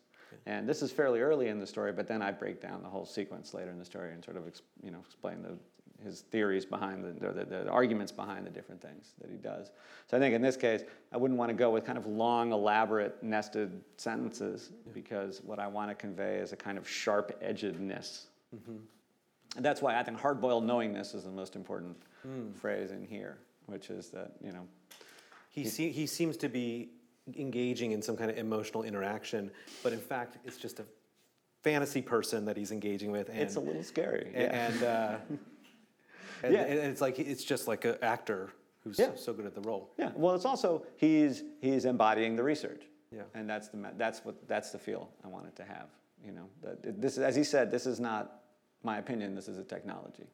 And this is fairly early in the story, but then I break down the whole sequence later in the story and sort of you know explain the, his theories behind the, the, the arguments behind the different things that he does. So I think in this case, I wouldn't want to go with kind of long, elaborate, nested sentences because what I want to convey is a kind of sharp edgedness. Mm-hmm. And that's why I think hard-boiled knowingness is the most important hmm. phrase in here, which is that you know He, se- he seems to be engaging in some kind of emotional interaction, but in fact, it's just a fantasy person that he's engaging with. And, it's a little scary. a- yeah. and, uh, and, Yeah. and it's like it's just like an actor who's Yeah. so good at the role. Yeah, well, it's also he's he's embodying the research. Yeah. and that's the that's what that's the feel I wanted to have. You know, that this is, as he said, this is not my opinion. This is a technology.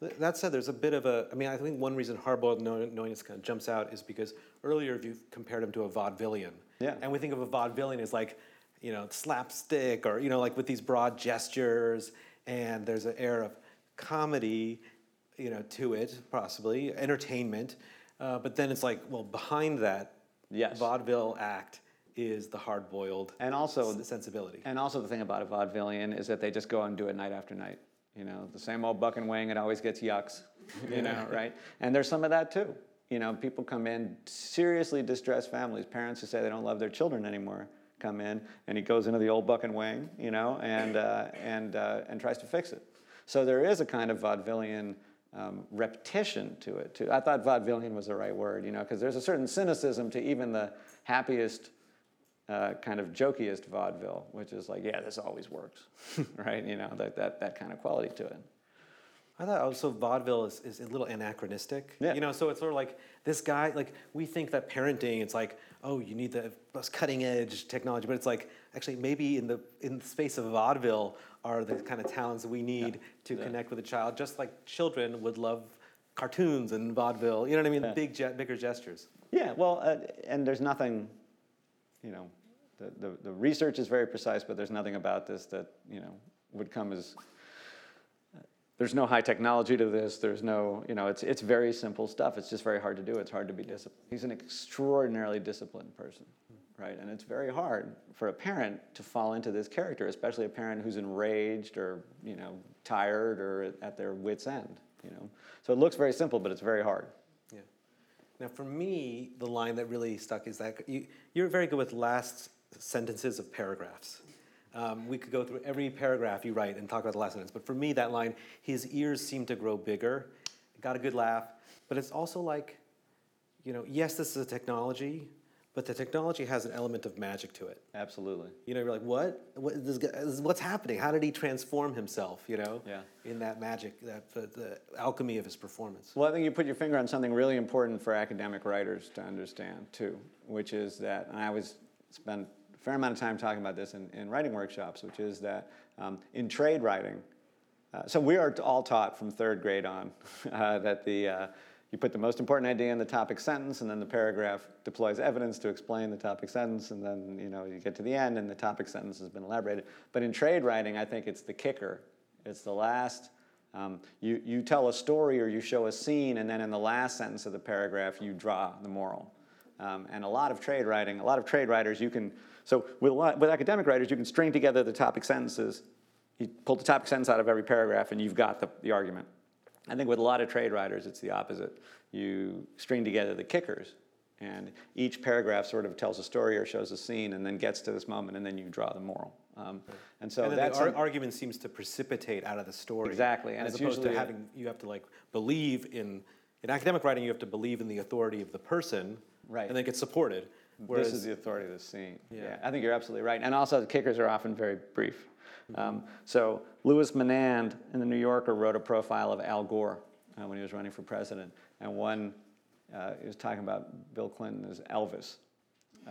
Th- That said, there's a bit of a. I mean, I think one reason hardboiled know- knowingness kind of jumps out is because earlier you compared him to a vaudevillian. Yeah. And we think of a vaudevillian as like, you know, slapstick or you know, like with these broad gestures, and there's an air of comedy, you know, to it, possibly entertainment. Uh, but then it's like, well, behind that Yes. vaudeville act is the hard-boiled And also, s- sensibility. and also the thing about a vaudevillian is that they just go and do it night after night. You know, the same old buck and wing. It always gets yucks. You know, right? And there's some of that too. You know, people come in seriously distressed families, parents who say they don't love their children anymore come in, and he goes into the old buck and wing, you know, and uh, and uh, and tries to fix it. So there is a kind of vaudevillian um, repetition to it too. I thought vaudevillian was the right word, you know, because there's a certain cynicism to even the happiest uh, kind of jokiest vaudeville, which is like, yeah, this always works, right? You know, that, that, that kind of quality to it. I thought also vaudeville is, is a little anachronistic. Yeah. You know, so it's sort of like this guy, like we think that parenting, it's like, oh, you need the most cutting edge technology, but it's like actually maybe in the in the space of vaudeville are the kind of talents we need to Yeah. connect with a child, just like children would love cartoons and vaudeville. You know what I mean? Yeah. Big, ge- bigger gestures. Yeah, well, uh, and there's nothing, you know, the, the, the research is very precise, but there's nothing about this that, you know, would come as, there's no high technology to this. There's no, you know, it's, it's very simple stuff. It's just very hard to do. It's hard to be disciplined. He's an extraordinarily disciplined person, right? And it's very hard for a parent to fall into this character, especially a parent who's enraged or, you know, tired or at their wits' end, you know. So it looks very simple, but it's very hard. Yeah. Now, for me, the line that really stuck is that you, you're very good with last sentences of paragraphs. Um, we could go through every paragraph you write and talk about the last sentence, but for me, that line, his ears seem to grow bigger, got a good laugh, but it's also like, you know, yes, this is a technology, but the technology has an element of magic to it. Absolutely. You know, you're like, what? what this guy, what's happening? How did he transform himself? You know, Yeah. in that magic, that the, the alchemy of his performance. Well, I think you put your finger on something really important for academic writers to understand too, which is that, and I always spend a fair amount of time talking about this in, in writing workshops, which is that um, in trade writing, uh, so we are all taught from third grade on uh, that the uh, you put the most important idea in the topic sentence, and then the paragraph deploys evidence to explain the topic sentence, and then you know you get to the end, and the topic sentence has been elaborated. But in trade writing, I think it's the kicker. It's the last. Um, you you tell a story or you show a scene, and then in the last sentence of the paragraph, you draw the moral. Um, and a lot of trade writing, a lot of trade writers, you can. So with a lot, with academic writers, you can string together the topic sentences. You pull the topic sentence out of every paragraph, and you've got the, the argument. I think with a lot of trade writers, it's the opposite. You string together the kickers, and each paragraph sort of tells a story or shows a scene, and then gets to this moment, and then you draw the moral. Um, and so and the ar- argument seems to precipitate out of the story. Exactly, and as opposed to having you have to like believe in in academic writing you have to believe in the authority of the person, Right. And then get supported. Whereas, this is the authority of the scene. Yeah. Yeah. I think you're absolutely right. And also, the kickers are often very brief. Mm-hmm. Um, so, Louis Menand in the New Yorker wrote a profile of Al Gore uh, when he was running for president. And one, uh, he was talking about Bill Clinton as Elvis.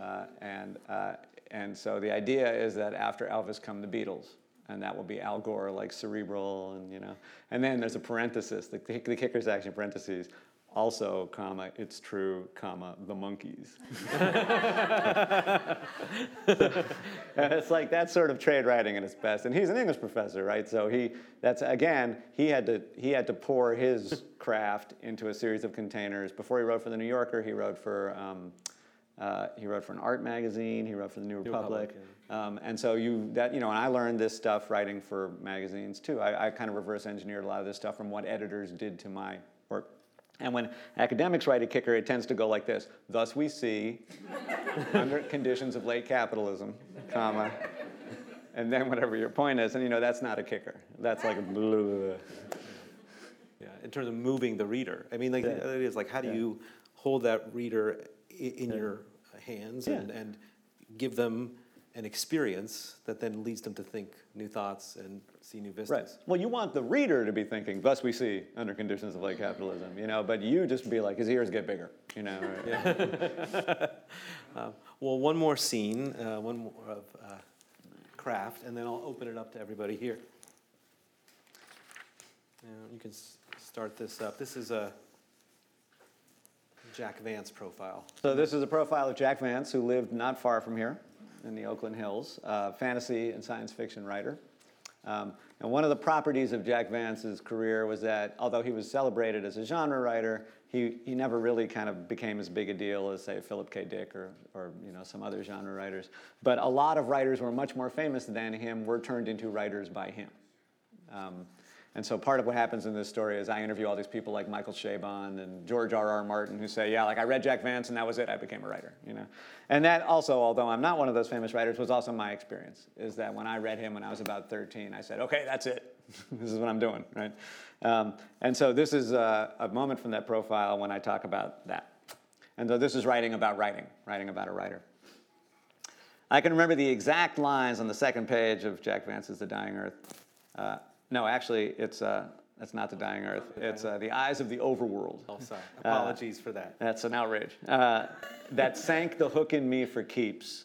Uh, and, uh, and so, the idea is that after Elvis come the Beatles. and that will be Al Gore, like cerebral, and you know. And then there's a parenthesis. The, the kicker's actually parentheses. Also, comma, it's true, comma, the Monkees. it's like that sort of trade writing at its best. And he's an English professor, right? So he, that's again, he had to he had to pour his craft into a series of containers. Before he wrote for the New Yorker, he wrote for um, uh, he wrote for an art magazine. He wrote for the New, New Republic. Republic yeah. um, and so you that you know, and I learned this stuff writing for magazines too. I, I kind of reverse engineered a lot of this stuff from what editors did to my work. And when academics write a kicker, it tends to go like this. Thus we see, under conditions of late capitalism, comma, and then whatever your point is, and you know that's not a kicker. That's like a. Yeah, in terms of moving the reader. I mean, like yeah. it is like how do yeah. you hold that reader in, yeah. your hands and, and give them an experience that then leads them to think new thoughts and see new vistas. Right. Well, you want the reader to be thinking, thus we see under conditions of late capitalism, you know, but you just be like, his ears get bigger, you know. Right? Yeah. uh, well, one more scene, uh, one more of uh, craft, and then I'll open it up to everybody here. you can s- start this up. This is a Jack Vance profile. So this is a profile of Jack Vance, who lived not far from here in the Oakland Hills, uh, fantasy and science fiction writer. Um, and one of the properties of Jack Vance's career was that although he was celebrated as a genre writer, he, he never really kind of became as big a deal as, say, Philip K. Dick or, or you know, some other genre writers. But a lot of writers who were much more famous than him were turned into writers by him. Um, and so part of what happens in this story is I interview all these people like Michael Chabon and George R. R. Martin who say, yeah, like I read Jack Vance and that was it. I became a writer, you know. And that also, although I'm not one of those famous writers, was also my experience. Is that when I read him when I was about 13, I said, okay, that's it. this is what I'm doing, right? Um, and so this is a, a moment from that profile when I talk about that. And so this is writing about writing, writing about a writer. I can remember the exact lines on the second page of Jack Vance's The Dying Earth. Uh, no, actually, it's uh, that's not the dying earth. It's uh, the eyes of the overworld. Oh, sorry. Uh, Apologies uh, for that. That's an outrage. Uh, that sank the hook in me for keeps.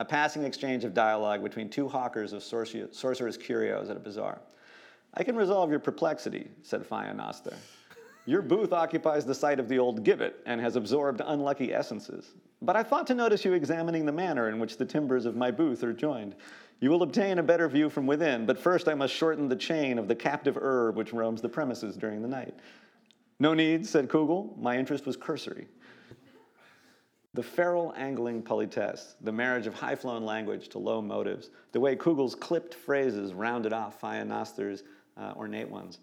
A passing exchange of dialogue between two hawkers of sorcerer's curios at a bazaar. I can resolve your perplexity, said Fianosther. Your booth occupies the site of the old gibbet and has absorbed unlucky essences. But I thought to notice you examining the manner in which the timbers of my booth are joined. You will obtain a better view from within, but first I must shorten the chain of the captive erb which roams the premises during the night. No need, said Kugel. My interest was cursory. The feral angling politesse, the marriage of high flown language to low motives, the way Kugel's clipped phrases rounded off Fianosther's uh, ornate ones.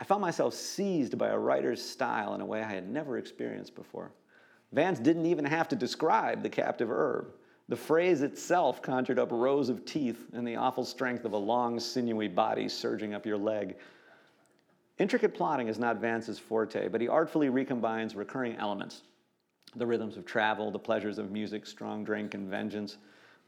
I found myself seized by a writer's style in a way I had never experienced before. Vance didn't even have to describe the captive erb. The phrase itself conjured up rows of teeth and the awful strength of a long, sinewy body surging up your leg. Intricate plotting is not Vance's forte, but he artfully recombines recurring elements the rhythms of travel, the pleasures of music, strong drink, and vengeance,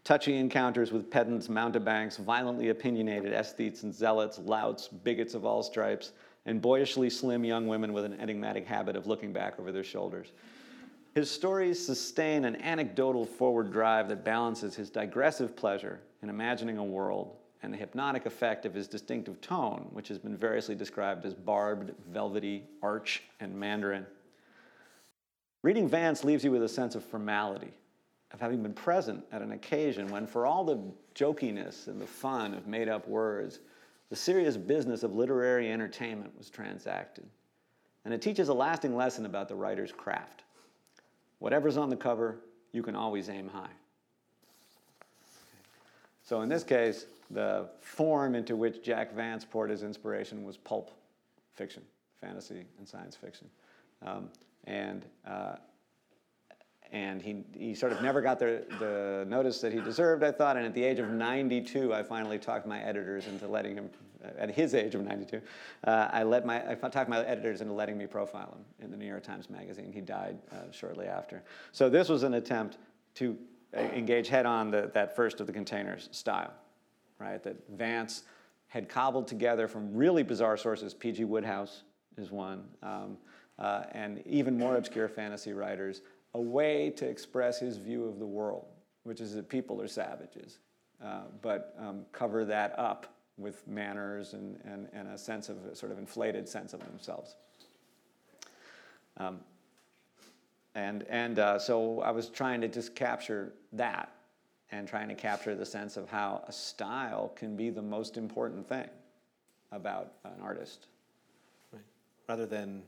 touchy encounters with pedants, mountebanks, violently opinionated aesthetes and zealots, louts, bigots of all stripes, and boyishly slim young women with an enigmatic habit of looking back over their shoulders. His stories sustain an anecdotal forward drive that balances his digressive pleasure in imagining a world and the hypnotic effect of his distinctive tone, which has been variously described as barbed, velvety, arch, and mandarin. Reading Vance leaves you with a sense of formality, of having been present at an occasion when, for all the jokiness and the fun of made up words, the serious business of literary entertainment was transacted. And it teaches a lasting lesson about the writer's craft. Whatever's on the cover, you can always aim high. So in this case, the form into which Jack Vance poured his inspiration was pulp fiction, fantasy and science fiction. Um, and uh, and he, he sort of never got the, the notice that he deserved, I thought. And at the age of 92, I finally talked my editors into letting him at his age of 92, uh, I, let my, I talked my editors into letting me profile him in the New York Times Magazine. He died uh, shortly after. So this was an attempt to uh, engage head on the, that first of the containers style, right? That Vance had cobbled together from really bizarre sources. P.G. Wodehouse is one, um, uh, and even more obscure fantasy writers, a way to express his view of the world, which is that people are savages, uh, but um, cover that up with manners and, and, and a sense of a sort of inflated sense of themselves. Um, and and uh, so I was trying to just capture that and trying to capture the sense of how a style can be the most important thing about an artist. Right. Rather than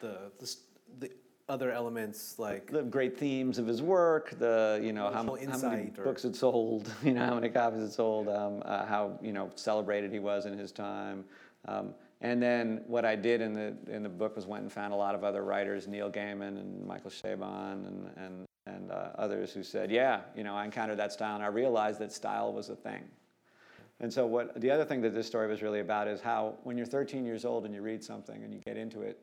the, the, the other elements like the great themes of his work, the you know how, how many or... books it sold, you know how many copies it sold, um, uh, how you know celebrated he was in his time, um, and then what I did in the in the book was went and found a lot of other writers, Neil Gaiman and Michael Chabon and and and uh, others who said, yeah, you know I encountered that style and I realized that style was a thing. And so what the other thing that this story was really about is how when you're 13 years old and you read something and you get into it,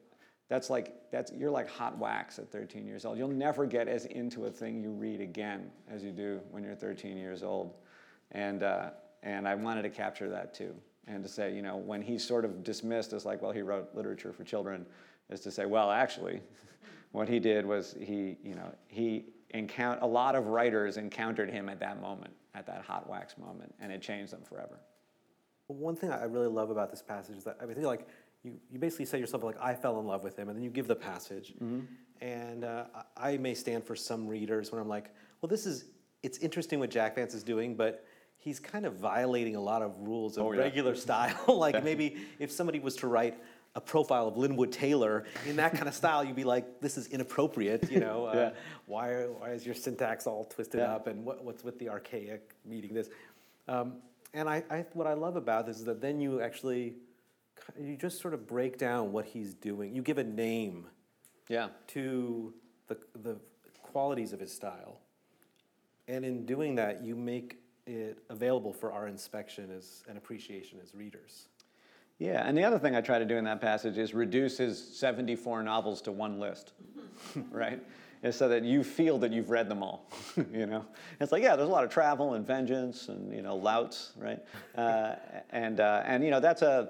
that's like that's you're like hot wax at 13 years old. You'll never get as into a thing you read again as you do when you're 13 years old, and uh, and I wanted to capture that too, and to say you know when he's sort of dismissed as like well he wrote literature for children, is to say well actually, what he did was he you know he encounter a lot of writers encountered him at that moment at that hot wax moment, and it changed them forever. One thing I really love about this passage is that I feel like you, you basically say yourself like I fell in love with him, and then you give the passage. Mm-hmm. And uh, I may stand for some readers when I'm like, well, this is it's interesting what Jack Vance is doing, but he's kind of violating a lot of rules of oh, yeah. regular style. like maybe if somebody was to write a profile of Linwood Taylor in that kind of style, you'd be like, this is inappropriate. You know, uh, why why is your syntax all twisted yeah. up, and what, what's with the archaic meeting this? Um, and I, I, what I love about this is that then you actually you just sort of break down what he's doing. You give a name yeah. to the, the qualities of his style. And in doing that, you make it available for our inspection as and appreciation as readers. Yeah, and the other thing I try to do in that passage is reduce his 74 novels to one list, right? Is so that you feel that you've read them all, you know? It's like, yeah, there's a lot of travel and vengeance and, you know, louts, right? Uh, and, uh, and, you know, that's a,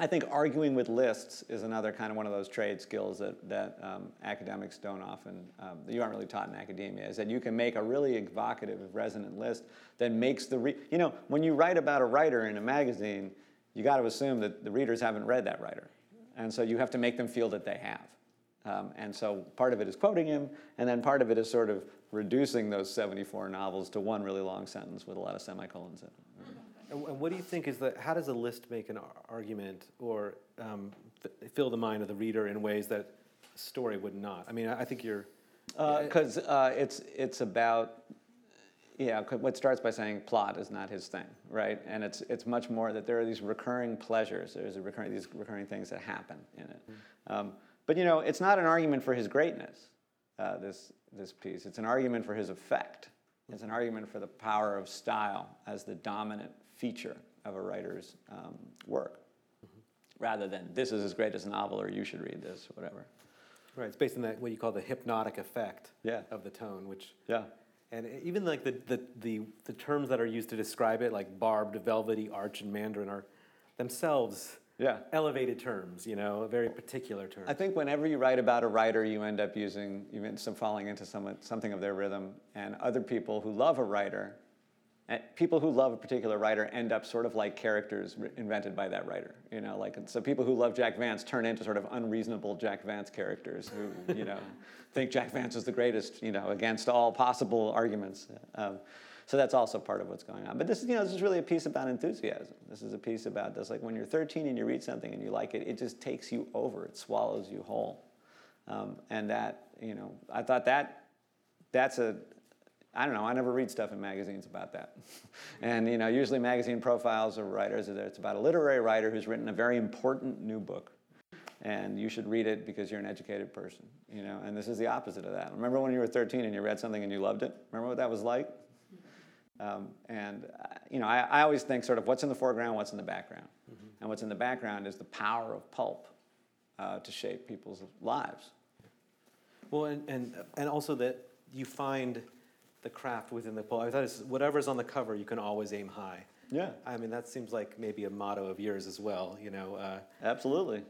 I think arguing with lists is another kind of one of those trade skills that, that um, academics don't often, um, you aren't really taught in academia, is that you can make a really evocative, resonant list that makes the, re- you know, when you write about a writer in a magazine, you got to assume that the readers haven't read that writer. And so you have to make them feel that they have. Um, and so part of it is quoting him, and then part of it is sort of reducing those 74 novels to one really long sentence with a lot of semicolons in it. And what do you think is that? How does a list make an argument or um, fill the mind of the reader in ways that a story would not? I mean, I think you're because uh, uh, it's it's about yeah. What starts by saying plot is not his thing, right? And it's it's much more that there are these recurring pleasures. There's a recurring these recurring things that happen in it. Mm-hmm. Um, but you know, it's not an argument for his greatness. Uh, this this piece. It's an argument for his effect. It's an argument for the power of style as the dominant feature of a writer's um, work, mm-hmm. rather than this is as great as a novel or you should read this, whatever. Right. It's based on that what you call the hypnotic effect yeah. of the tone, which yeah. And even like the, the, the, the terms that are used to describe it, like barbed, velvety, arch, and mandarin, are themselves yeah. elevated terms, you know, a very particular term. I think whenever you write about a writer, you end up using, you end up falling into some, something of their rhythm. And other people who love a writer people who love a particular writer end up sort of like characters invented by that writer. You know, like so people who love Jack Vance turn into sort of unreasonable Jack Vance characters who you know think Jack Vance is the greatest. You know, against all possible arguments. Um, so that's also part of what's going on. But this is you know this is really a piece about enthusiasm. This is a piece about this like when you're 13 and you read something and you like it, it just takes you over. It swallows you whole. Um, and that you know I thought that that's a I don't know. I never read stuff in magazines about that. and you know, usually magazine profiles of writers are there, it's about a literary writer who's written a very important new book, and you should read it because you're an educated person. You know, and this is the opposite of that. Remember when you were 13 and you read something and you loved it? Remember what that was like? Um, and uh, you know, I, I, always think sort of what's in the foreground, what's in the background, mm-hmm. and what's in the background is the power of pulp uh, to shape people's lives. Well, and, and and also that you find the craft within the poem. I thought it's whatever's on the cover, you can always aim high. Yeah. I mean, that seems like maybe a motto of yours as well. You know. Uh, Absolutely.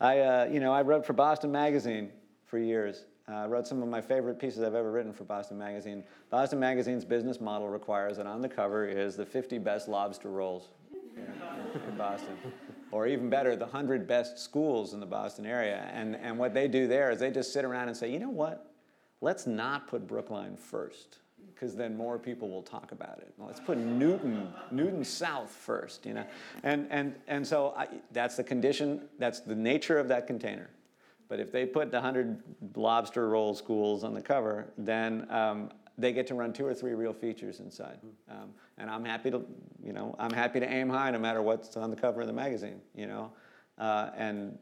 I, uh, you know, I wrote for Boston Magazine for years. Uh, I wrote some of my favorite pieces I've ever written for Boston Magazine. Boston Magazine's business model requires that on the cover is the 50 best lobster rolls. in, in Boston. Or even better, the 100 best schools in the Boston area. And, and what they do there is they just sit around and say, you know what? Let's not put Brookline first because then more people will talk about it. Let's put Newton, Newton South first, you know. And, and, and so I, that's the condition, that's the nature of that container. But if they put the 100 lobster roll schools on the cover, then um, they get to run two or three real features inside. Um, and I'm happy to, you know, I'm happy to aim high no matter what's on the cover of the magazine, you know. Uh, and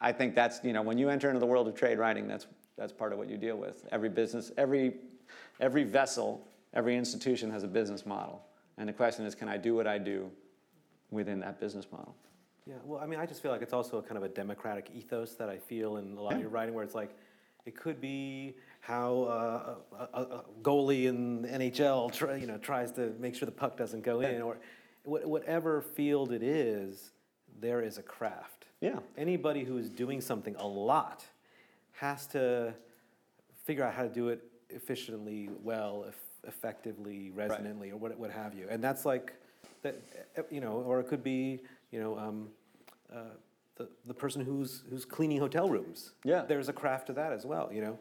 I think that's, you know, when you enter into the world of trade writing, that's, that's part of what you deal with. Every business, every Every vessel, every institution has a business model. And the question is, can I do what I do within that business model? Yeah, well, I mean, I just feel like it's also a kind of a democratic ethos that I feel in a lot of your writing, where it's like, it could be how uh, a, a, goalie in the NHL try, you know, tries to make sure the puck doesn't go in, or whatever field it is, there is a craft. Yeah. Anybody who is doing something a lot has to figure out how to do it efficiently, well, effectively, resonantly, right. or what, what have you. And that's like, that, you know, or it could be, you know, um, uh, the, the person who's, who's cleaning hotel rooms. Yeah. There's a craft to that as well, you know,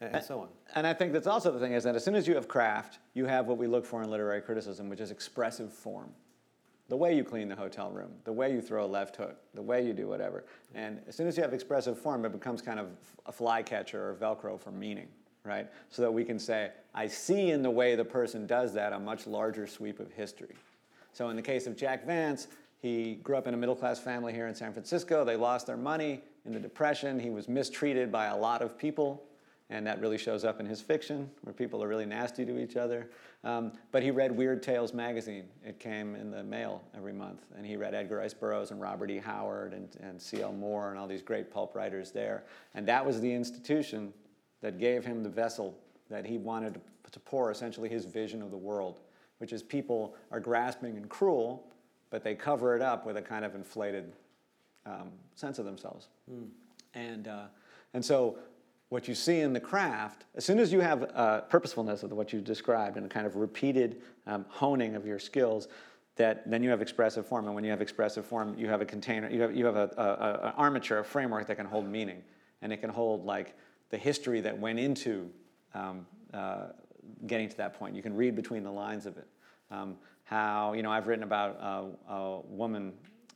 and, and so on. And I think that's also the thing is that as soon as you have craft, you have what we look for in literary criticism, which is expressive form. The way you clean the hotel room, the way you throw a left hook, the way you do whatever. And as soon as you have expressive form, it becomes kind of a flycatcher or Velcro for meaning right? So that we can say, I see in the way the person does that a much larger sweep of history. So in the case of Jack Vance, he grew up in a middle class family here in San Francisco. They lost their money in the Depression. He was mistreated by a lot of people, and that really shows up in his fiction, where people are really nasty to each other. Um, but he read Weird Tales magazine. It came in the mail every month, and he read Edgar Rice Burroughs and Robert E. Howard and, and C.L. Moore and all these great pulp writers there. And that was the institution that gave him the vessel that he wanted to pour essentially his vision of the world, which is people are grasping and cruel, but they cover it up with a kind of inflated um, sense of themselves. Mm. And, uh, and so what you see in the craft, as soon as you have uh, purposefulness of what you described and a kind of repeated um, honing of your skills, that then you have expressive form. And when you have expressive form, you have a container, you have, you have an armature, a framework that can hold meaning. And it can hold like the history that went into um, uh, getting to that point. You can read between the lines of it. Um, how, you know, I've written about a, a woman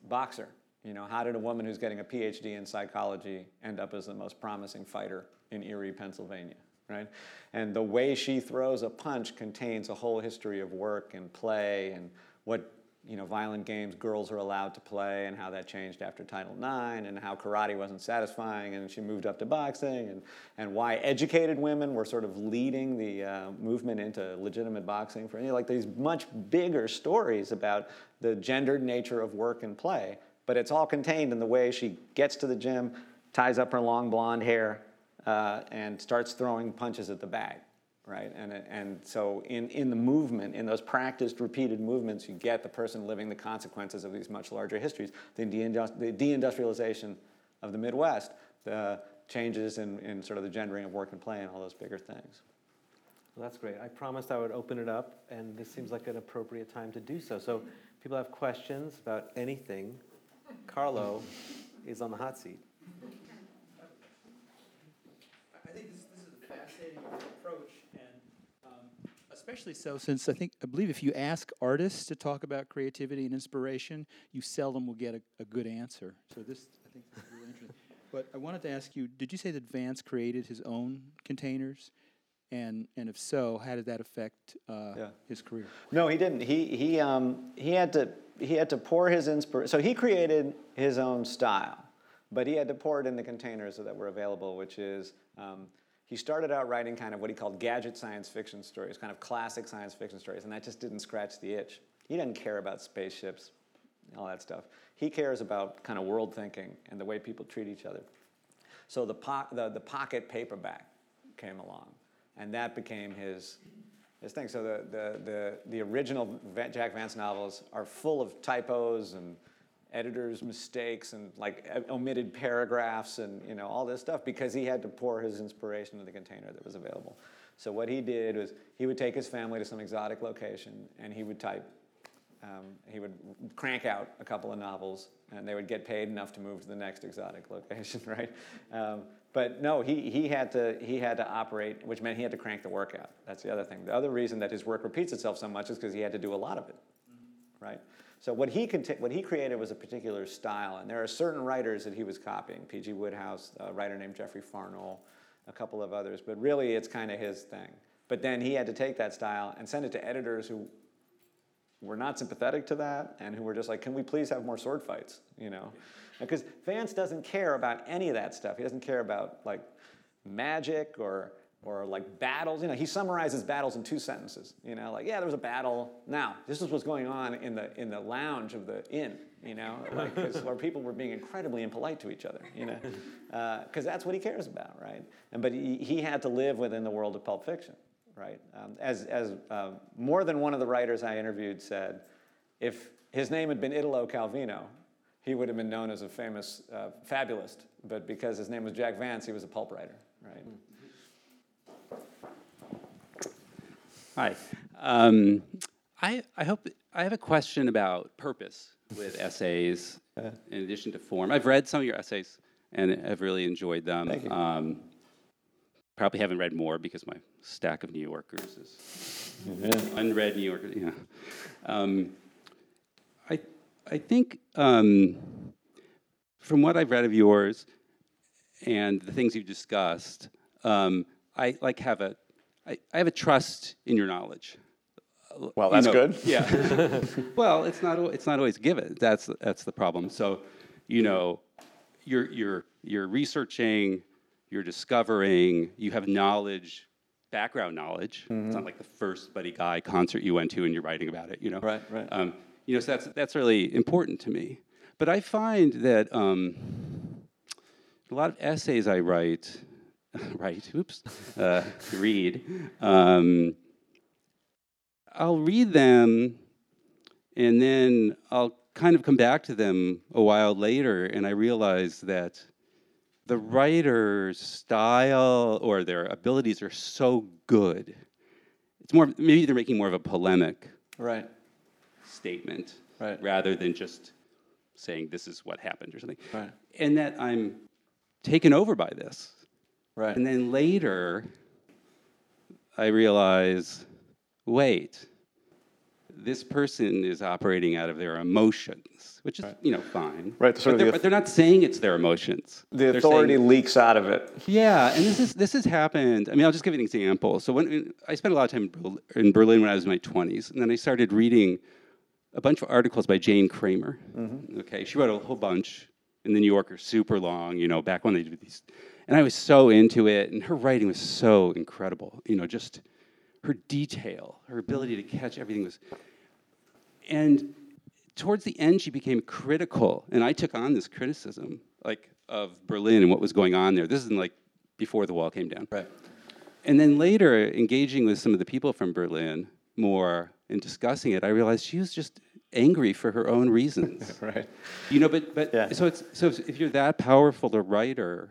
boxer. You know, how did a woman who's getting a PhD in psychology end up as the most promising fighter in Erie, Pennsylvania? Right? And the way she throws a punch contains a whole history of work and play and what you know, violent games girls are allowed to play and how that changed after Title IX and how karate wasn't satisfying and she moved up to boxing and, and why educated women were sort of leading the uh, movement into legitimate boxing for you know, like these much bigger stories about the gendered nature of work and play but it's all contained in the way she gets to the gym ties up her long blonde hair uh, and starts throwing punches at the bag right? And, and so in, in the movement, in those practiced, repeated movements, you get the person living the consequences of these much larger histories. The, the deindustrialization of the Midwest, the changes in, in sort of the gendering of work and play and all those bigger things. Well, that's great. I promised I would open it up, and this seems like an appropriate time to do so. So people have questions about anything. Carlo is on the hot seat. I think this, this is a fascinating approach especially so since I think I believe if you ask artists to talk about creativity and inspiration, you seldom will get a, a good answer. So this I think is really interesting. But I wanted to ask you: Did you say that Vance created his own containers? And and if so, how did that affect uh, yeah. his career? No, he didn't. He he um, he had to he had to pour his inspiration. So he created his own style, but he had to pour it in the containers that were available, which is. Um, he started out writing kind of what he called gadget science fiction stories, kind of classic science fiction stories, and that just didn't scratch the itch. He doesn't care about spaceships, all that stuff. He cares about kind of world thinking and the way people treat each other. So the, po- the, the pocket paperback came along, and that became his, his thing. So the, the, the, the original Jack Vance novels are full of typos and editor's mistakes and like omitted paragraphs and you know all this stuff because he had to pour his inspiration into the container that was available. So what he did was he would take his family to some exotic location and he would type Um, he would crank out a couple of novels, and they would get paid enough to move to the next exotic location, right? Um, but no, he, he, had to, he had to operate, which meant he had to crank the work out. That's the other thing. The other reason that his work repeats itself so much is because he had to do a lot of it, right? So what he, conti- what he created was a particular style, and there are certain writers that he was copying. P.G. Wodehouse, a writer named Jeffery Farnol, a couple of others, but really it's kind of his thing. But then he had to take that style and send it to editors who were not sympathetic to that and who were just like, can we please have more sword fights, you know? Because Vance doesn't care about any of that stuff. He doesn't care about like magic or or like battles. You know, he summarizes battles in two sentences. You know, like yeah, there was a battle. Now this is what's going on in the in the lounge of the inn. You know, like where people were being incredibly impolite to each other. You know, because uh, that's what he cares about, right? And but he, he had to live within the world of Pulp Fiction right? Um, as as uh, more than one of the writers I interviewed said, if his name had been Italo Calvino, he would have been known as a famous uh, fabulist. But because his name was Jack Vance, he was a pulp writer, right? Hi. Um, I, I hope I have a question about purpose with essays in addition to form. I've read some of your essays and I've really enjoyed them. Thank you. Um, probably haven't read more because my stack of New Yorkers is unread New Yorkers. Yeah. Um, I I think um, from what I've read of yours and the things you've discussed, um, I like have a I, I have a trust in your knowledge. Well, You that's know, good. Yeah. well, it's not it's not always given. That's that's the problem. So, you know, you're you're you're researching, you're discovering, you have knowledge, background knowledge. It's Mm-hmm. not like the first Buddy Guy concert you went to and you're writing about it. You know. Right, right. Um, you know, so that's that's really important to me. But I find that um, a lot of essays I write, write, oops, uh, read. Um, I'll read them and then I'll kind of come back to them a while later and I realize that the writer's style or their abilities are so good. It's more, maybe they're making more of a polemic Right. statement Right. rather than just saying this is what happened or something. Right. And that I'm taken over by this. Right. And then later, I realize wait, this person is operating out of their emotions, which is, you know, fine. Right, sort But they're, the- but they're not saying it's their emotions. the They're authority saying- leaks out of it. yeah, and this is this has happened. I mean, I'll just give you an example. So when I spent a lot of time in in Berlin when I was in my 20s, and then I started reading a bunch of articles by Jane Kramer. Mm-hmm. Okay, she wrote a whole bunch in the New Yorker, super long. You know, back when they did these, and I was so into it, and her writing was so incredible. You know, just her detail, her ability to catch everything was. And towards the end, she became critical, and I took on this criticism, like of Berlin and what was going on there. This is in, like before the wall came down. Right. And then later, engaging with some of the people from Berlin more and discussing it, I realized she was just angry for her own reasons. Right. You know, but but Yeah. so it's so if you're that powerful a writer,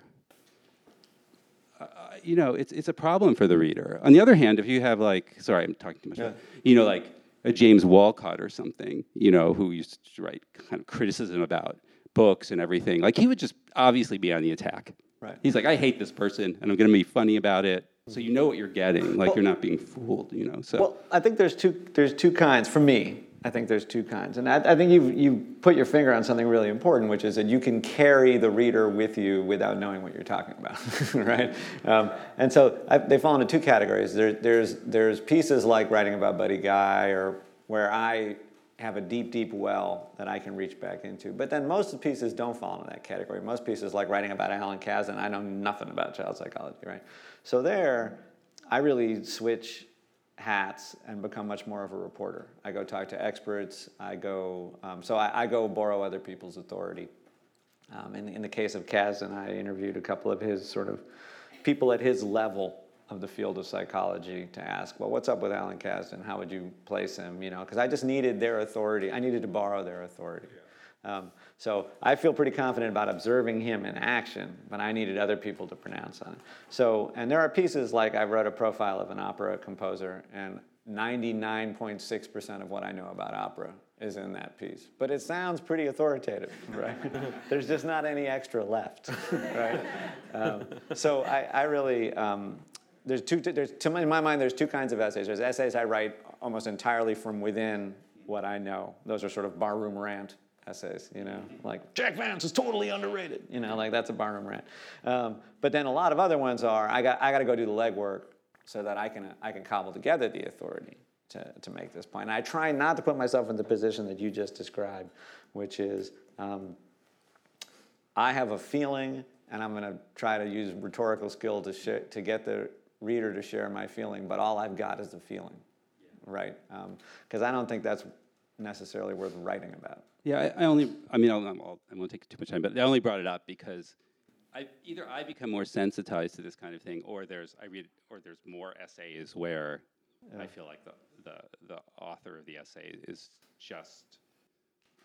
you know, it's it's a problem for the reader. On the other hand, if you have like, sorry, I'm talking too much. Yeah. You know, like a James Wolcott or something, you know, who used to write kind of criticism about books and everything. Like he would just obviously be on the attack. Right. He's like, I hate this person, and I'm going to be funny about it. So you know what you're getting. Like you're not being fooled. You know. So. Well, I think there's two there's two kinds for me. I think there's two kinds, and I, I think you've, you put your finger on something really important, which is that you can carry the reader with you without knowing what you're talking about, right? Um, and so I, they fall into two categories. There, there's there's pieces like writing about Buddy Guy, or where I have a deep, deep well that I can reach back into. But then most of the pieces don't fall into that category. Most pieces, like writing about Alan Kazdin, I know nothing about child psychology, right? So there, I really switch hats and become much more of a reporter. I go talk to experts. I go, um, so I, I go borrow other people's authority. Um, in, in the case of Kazdin, I interviewed a couple of his sort of people at his level of the field of psychology to ask, well, what's up with Alan Kazdin? How would you place him? You know, because I just needed their authority. I needed to borrow their authority. Um, so I feel pretty confident about observing him in action, but I needed other people to pronounce on it. So, and there are pieces like I wrote a profile of an opera composer, and 99.6% of what I know about opera is in that piece, but it sounds pretty authoritative, right? there's just not any extra left, right? Um, so I, I really, um, there's two, there's, to my, in my mind, there's two kinds of essays. There's essays I write almost entirely from within what I know. Those are sort of barroom rant essays, you know, like Jack Vance is totally underrated, you know, like that's a barroom rant. Um, but then a lot of other ones are I got I got to go do the legwork so that I can I can cobble together the authority to, to make this point. And I try not to put myself in the position that you just described, which is um, I have a feeling, and I'm going to try to use rhetorical skill to sh- to get the reader to share my feeling, but all I've got is a feeling, yeah. right? Because um, I don't think that's necessarily worth writing about. Yeah, I, I only, I mean, I'll, I'll, I won't take too much time, but I only brought it up because I, either I become more sensitized to this kind of thing, or there's I read, or there's more essays where yeah. I feel like the, the the author of the essay is just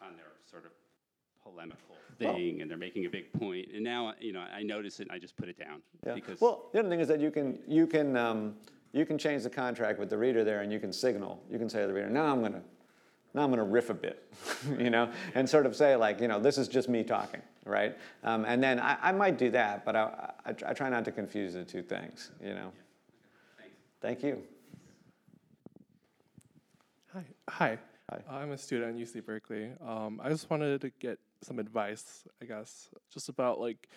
on their sort of polemical thing, well, and they're making a big point. And now, you know, I notice it, and I just put it down yeah. because. Well, the other thing is that you can you can um, you can change the contract with the reader there, and you can signal. You can say to the reader, "Now I'm going to." Now I'm going to riff a bit, you know, and sort of say like, you know, this is just me talking, right? Um, and then I, I, might do that, but I, I, I, try not to confuse the two things, you know. Thank you. Hi. Hi. Hi. I'm a student at UC Berkeley. Um, I just wanted to get some advice, I guess, just about like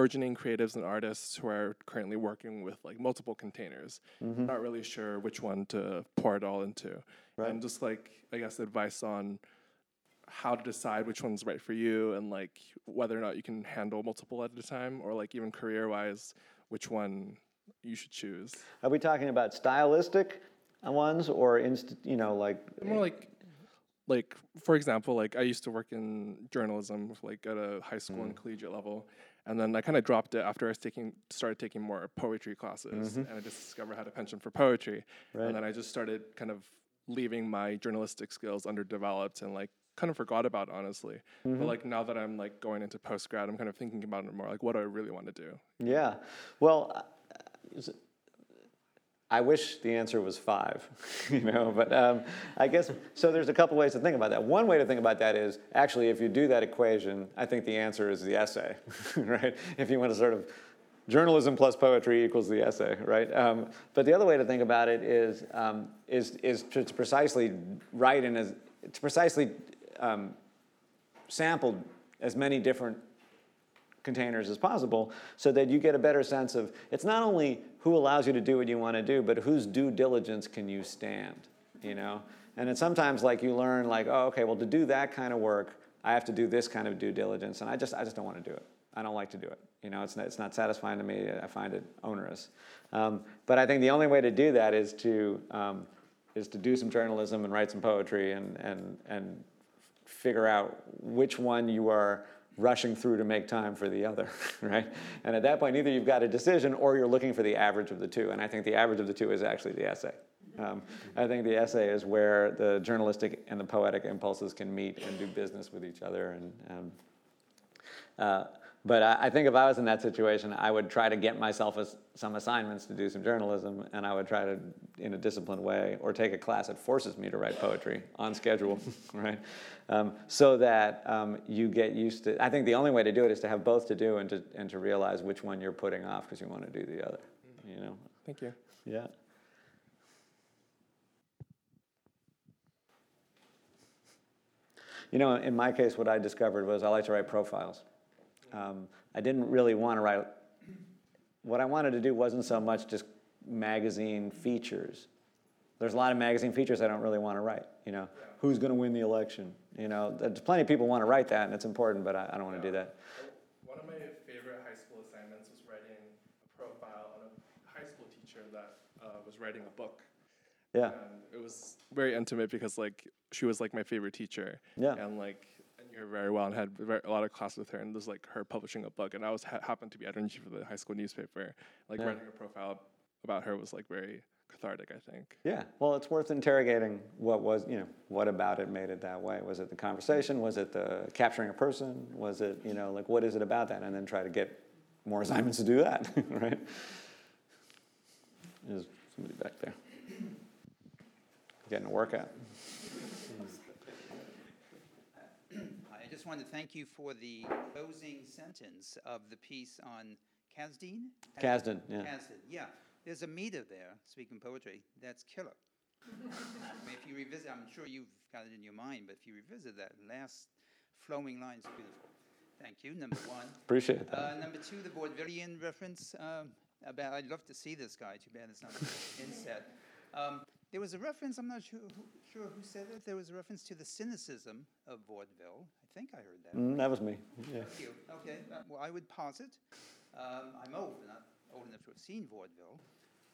burgeoning creatives and artists who are currently working with like multiple containers. Mm-hmm. Not really sure which one to pour it all into. Right. And just like I guess advice on how to decide which one's right for you and like whether or not you can handle multiple at a time or like even career wise which one you should choose. Are we talking about stylistic ones or inst- you know like more like like for example like i used to work in journalism like at a high school mm. and collegiate level and then i kind of dropped it after i was taking started taking more poetry classes mm-hmm. and i just discovered i had a penchant for poetry right. and then i just started kind of leaving my journalistic skills underdeveloped and like kind of forgot about honestly mm-hmm. but like now that i'm like going into post grad i'm kind of thinking about it more like what do i really want to do yeah well uh, I wish the answer was five, you know, but um, I guess, so there's a couple ways to think about that. One way to think about that is actually if you do that equation, I think the answer is the essay, right? If you want to sort of, journalism plus poetry equals the essay, right? Um, but the other way to think about it is, um, is, is to precisely write in as, to precisely um, sample as many different containers as possible so that you get a better sense of it's not only who allows you to do what you want to do but whose due diligence can you stand you know? And it's sometimes like you learn like oh okay well to do that kind of work i have to do this kind of due diligence and i just i just don't want to do it. I don't like to do it. You know it's not, it's not satisfying to me i find it onerous. Um, but i think the only way to do that is to um, is to do some journalism and write some poetry and and and figure out which one you are rushing through to make time for the other, right? And at that point, either you've got a decision or you're looking for the average of the two. And I think the average of the two is actually the essay. Um, I think the essay is where the journalistic and the poetic impulses can meet and do business with each other. And um, uh, but I, I, think if I was in that situation, I would try to get myself a, some assignments to do some journalism, and I would try to, in a disciplined way, or take a class that forces me to write poetry on schedule, right? Um, so that um, you get used to. I think the only way to do it is to have both to do and to and to realize which one you're putting off because you want to do the other. You know. Thank you. Yeah. You know, in my case, what I discovered was I like to write profiles. Um, I didn't really want to write, what I wanted to do wasn't so much just magazine features. There's a lot of magazine features I don't really want to write. You know, who's going to win the election? You know, there's plenty of people want to write that, and it's important, but I, I don't want to do that. One of my favorite high school assignments was writing a profile on a high school teacher that uh, was writing a book. Yeah. And it was very intimate because like she was like my favorite teacher. Yeah. And like her very well and had very, a lot of classes with her. And there's like her publishing a book, and I was ha- happened to be editor in chief of the high school newspaper. Like yeah. writing a profile about her was like very cathartic. I think. Yeah. Well, it's worth interrogating what was you know what about it made it that way. Was it the conversation? Was it the capturing a person? Was it you know like what is it about that? And then try to get more assignments to do that. right. There's somebody back there getting a workout. Wanted to thank you for the closing sentence of the piece on Kazdin. Kazdin, yeah. Kazdin, yeah. There's a meter there, speaking poetry, that's killer. If you revisit, I'm sure you've got it in your mind, but if you revisit that last flowing line, it's beautiful. Thank you. Number one. Appreciate that. Uh, number two, the vaudevillian reference. Um, about, I'd love to see this guy. Too bad it's not inset. Um, there was a reference. I'm not sure who, sure who said it. There was a reference to the cynicism of vaudeville. I think I heard that. Mm, that was me. Yeah. Thank you. Okay. Uh, well, I would posit. Um, I'm old, not old enough to have seen vaudeville,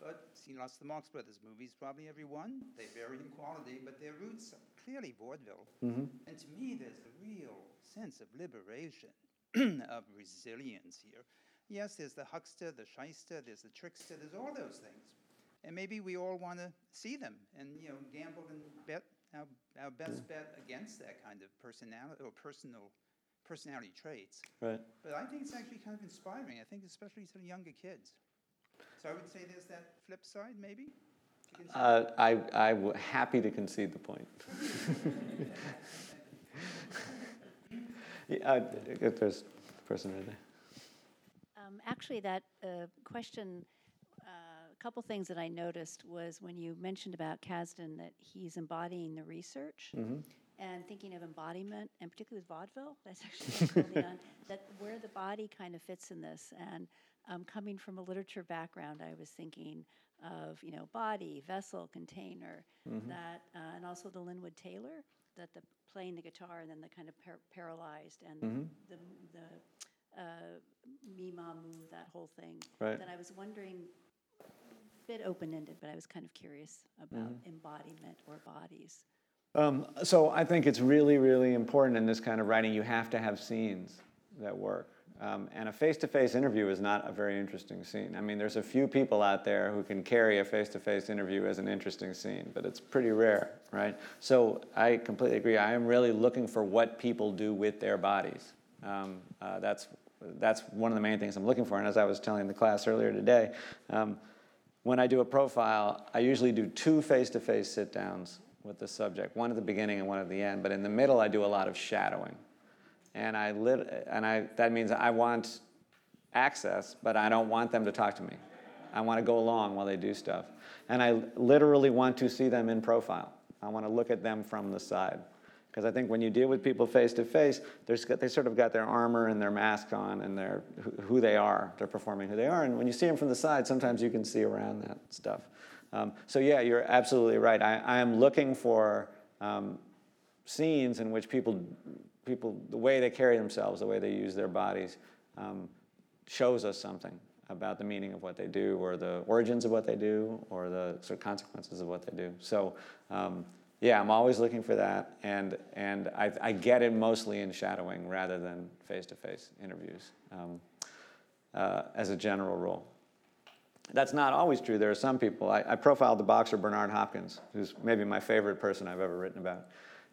but seen lots of the Marx Brothers movies. Probably every one. They vary in quality, but their roots are clearly vaudeville. And to me, there's a real sense of liberation, of resilience here. Yes, there's the huckster, the shyster, there's the trickster, there's all those things. And maybe we all want to see them and, you know, gamble and bet our, our best bet against that kind of personality or personal personality traits. Right. But I think it's actually kind of inspiring. I think especially to the younger kids. So I would say there's that flip side, maybe. You can say- Uh, I, I'm happy to concede the point. yeah, uh, if there's a person right there. Um, actually, that uh, question, uh, a couple things that I noticed was when you mentioned about Kazdin that he's embodying the research and thinking of embodiment, and particularly with vaudeville, that's actually on that where the body kind of fits in this. And um, coming from a literature background, I was thinking of you know body, vessel, container, that, uh, and also the Linwood Taylor, that the playing the guitar and then the kind of par- paralyzed and the the uh, Mima move, that whole thing. Right. That I was wondering, bit open-ended, but I was kind of curious about Mm-hmm. embodiment or bodies. Um, so I think it's really, really important in this kind of writing. You have to have scenes that work. Um, and a face-to-face interview is not a very interesting scene. I mean, there's a few people out there who can carry a face-to-face interview as an interesting scene, but it's pretty rare, right? So I completely agree. I am really looking for what people do with their bodies. Um, uh, that's that's one of the main things I'm looking for. And as I was telling the class earlier today, um, when I do a profile, I usually do two face-to-face sit-downs with the subject, one at the beginning and one at the end. But in the middle, I do a lot of shadowing, and I lit, and I that means I want access, but I don't want them to talk to me. I want to go along while they do stuff, and I literally want to see them in profile. I want to look at them from the side. Because I think when you deal with people face to face, they sort of got their armor and their mask on and their, who- they are. They're performing who they are. And when you see them from the side, sometimes you can see around that stuff. Um, so, yeah, you're absolutely right. I, I am looking for um, scenes in which people, people, the way they carry themselves, the way they use their bodies, um, shows us something about the meaning of what they do, or the origins of what they do, or the sort of consequences of what they do. So, um, yeah, I'm always looking for that, and and I, I get it mostly in shadowing rather than face-to-face interviews, um, uh, as a general rule. That's not always true. There are some people. I, I profiled the boxer Bernard Hopkins, who's maybe my favorite person I've ever written about.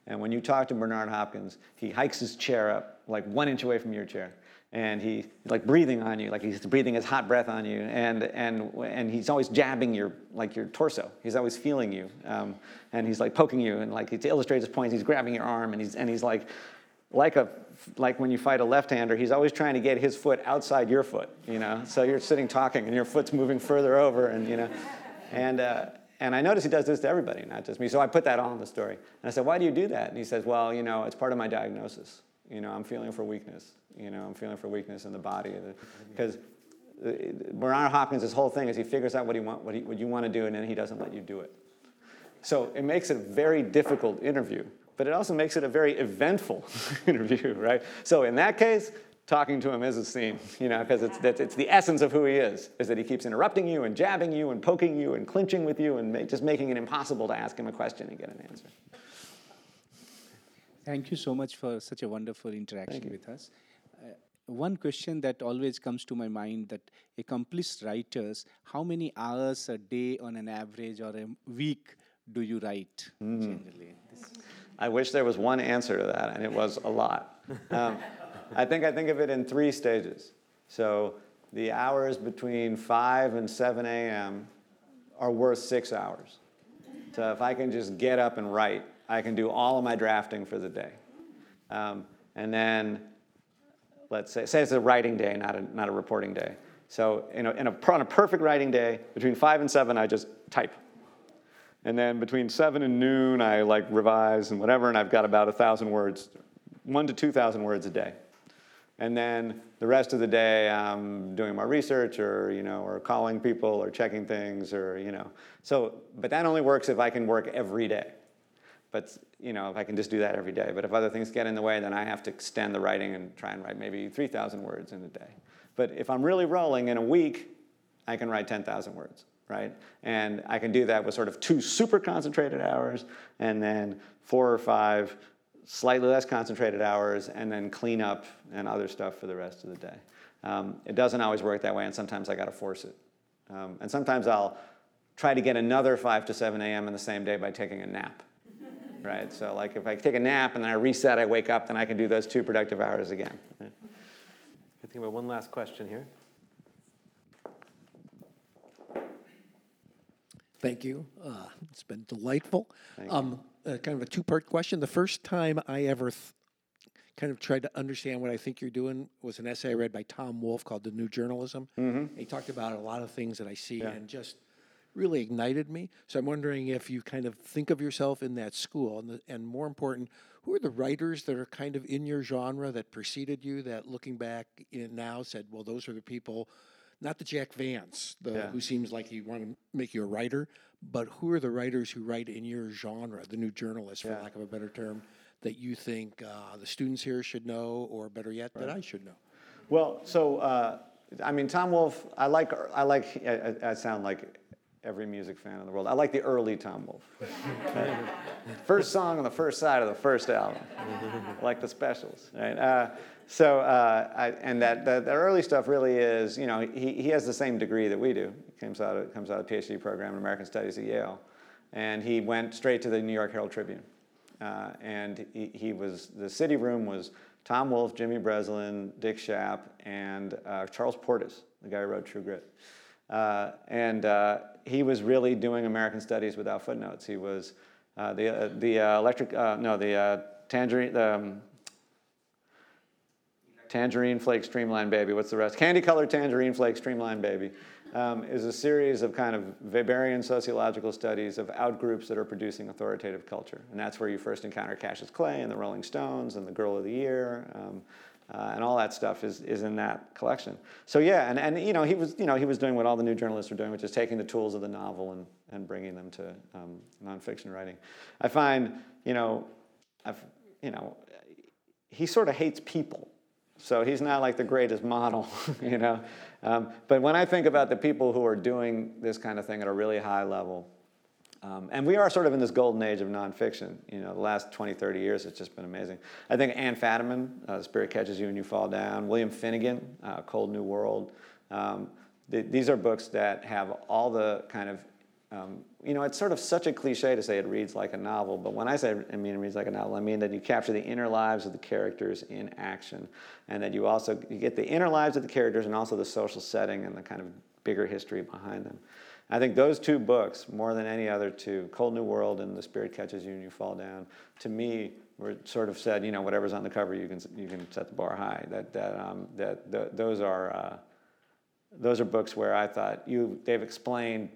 And when you talk to Bernard Hopkins, he hikes his chair up like one inch away from your chair. And he's like breathing on you, like he's breathing his hot breath on you. And, and, and he's always jabbing your, like your torso. He's always feeling you. Um, and he's like poking you. And like to illustrate his point, he's grabbing your arm and he's, and he's like, like a like when you fight a left-hander, he's always trying to get his foot outside your foot, you know. So you're sitting talking, and your foot's moving further over, and you know, and uh, and I notice he does this to everybody, not just me. So I put that all in the story, and I said, "Why do you do that?" And he says, "Well, you know, it's part of my diagnosis. You know, I'm feeling for weakness. You know, I'm feeling for weakness in the body, because." Bernard Hopkins' his whole thing is he figures out what, he want, what, he, what you want to do, and then he doesn't let you do it. So it makes it a very difficult interview, but it also makes it a very eventful interview, right? So in that case, talking to him is a scene, you know, because it's, it's the essence of who he is, is that he keeps interrupting you and jabbing you and poking you and clinching with you and ma- just making it impossible to ask him a question and get an answer. Thank you so much for such a wonderful interaction with us. Uh, one question that always comes to my mind that accomplished writers, how many hours a day on an average or a week do you write generally? This- I wish there was one answer to that, and it was a lot. Um, I think I think of it in three stages. So the hours between 5 and 7 a.m. are worth six hours. So if I can just get up and write, I can do all of my drafting for the day. Um, and then let's say, say it's a writing day, not a, not a reporting day. So in a, in a, on a perfect writing day, between five and seven, I just type. And then between seven and noon, I like revise and whatever, and I've got about a thousand words, one to two thousand words a day. And then the rest of the day, I'm doing my research, or you know, or calling people, or checking things, or you know. So, but that only works if I can work every day. But you know, if I can just do that every day. But if other things get in the way, then I have to extend the writing and try and write maybe 3,000 words in a day. But if I'm really rolling in a week, I can write 10,000 words, right? And I can do that with sort of two super concentrated hours and then four or five slightly less concentrated hours and then clean up and other stuff for the rest of the day. Um, it doesn't always work that way, and sometimes I got to force it. Um, and sometimes I'll try to get another 5 to 7 a.m. in the same day by taking a nap. Right? So, like, if I take a nap and then I reset, I wake up, then I can do those two productive hours again. Right? I think about one last question here. Thank you. Uh, it's been delightful. Um, uh, kind of a two-part question. The first time I ever th- kind of tried to understand what I think you're doing was an essay I read by Tom Wolfe called "The New Journalism." Mm-hmm. He talked about a lot of things that I see and just really ignited me. So I'm wondering if you kind of think of yourself in that school, and, the, and more important, who are the writers that are kind of in your genre that preceded you that, looking back in now, said, "Well, those are the people." Not the Jack Vance, the, Yeah. who seems like he wanted to make you a writer, but who are the writers who write in your genre, the new journalists, for Yeah. lack of a better term, that you think uh, the students here should know, or better yet, that I should know? Well, so uh, I mean, Tom Wolfe. I like. I like. I- I sound like every music fan in the world. I like the early Tom Wolfe. first song on the first side of the first album, like the specials, right? Uh, so, uh, I, and that, that the early stuff really is, you know, he, he has the same degree that we do. He comes out of, comes out of PhD program in American Studies at Yale, and he went straight to the New York Herald Tribune. Uh, and he, he was the city room was Tom Wolfe, Jimmy Breslin, Dick Schaap, and uh, Charles Portis, the guy who wrote True Grit. Uh, and uh, he was really doing American Studies without footnotes. He was uh, the uh, the uh, electric uh, no the uh, tangerine the um, Tangerine Flake Streamline Baby. What's the rest? Kandy-Kolored Tangerine Flake Streamline Baby um, is a series of kind of Weberian sociological studies of outgroups that are producing authoritative culture. And that's where you first encounter Cassius Clay and the Rolling Stones and the Girl of the Year. Um, uh, and all that stuff is, is in that collection. So yeah, and, and you know he was you know he was doing what all the new journalists are doing, which is taking the tools of the novel and, and bringing them to um, nonfiction writing. I find you know I've you know he sort of hates people. So he's not like the greatest model, you know. Um, but when I think about the people who are doing this kind of thing at a really high level, um, and we are sort of in this golden age of nonfiction. You know, the last 20, 30 years, it's just been amazing. I think Anne Fadiman, uh, The Spirit Catches You and You Fall Down, William Finnegan, uh, Cold New World. Um, th- these are books that have all the kind of um, you know, it's sort of such a cliche to say it reads like a novel, but when I say I mean it reads like a novel, I mean that you capture the inner lives of the characters in action, and that you also you get the inner lives of the characters and also the social setting and the kind of bigger history behind them. I think those two books, more than any other two, Cold New World and The Spirit Catches You and You Fall Down, to me were sort of said, you know, whatever's on the cover, you can you can set the bar high. That that um, that th- those are. Uh, those are books where I thought you they've explained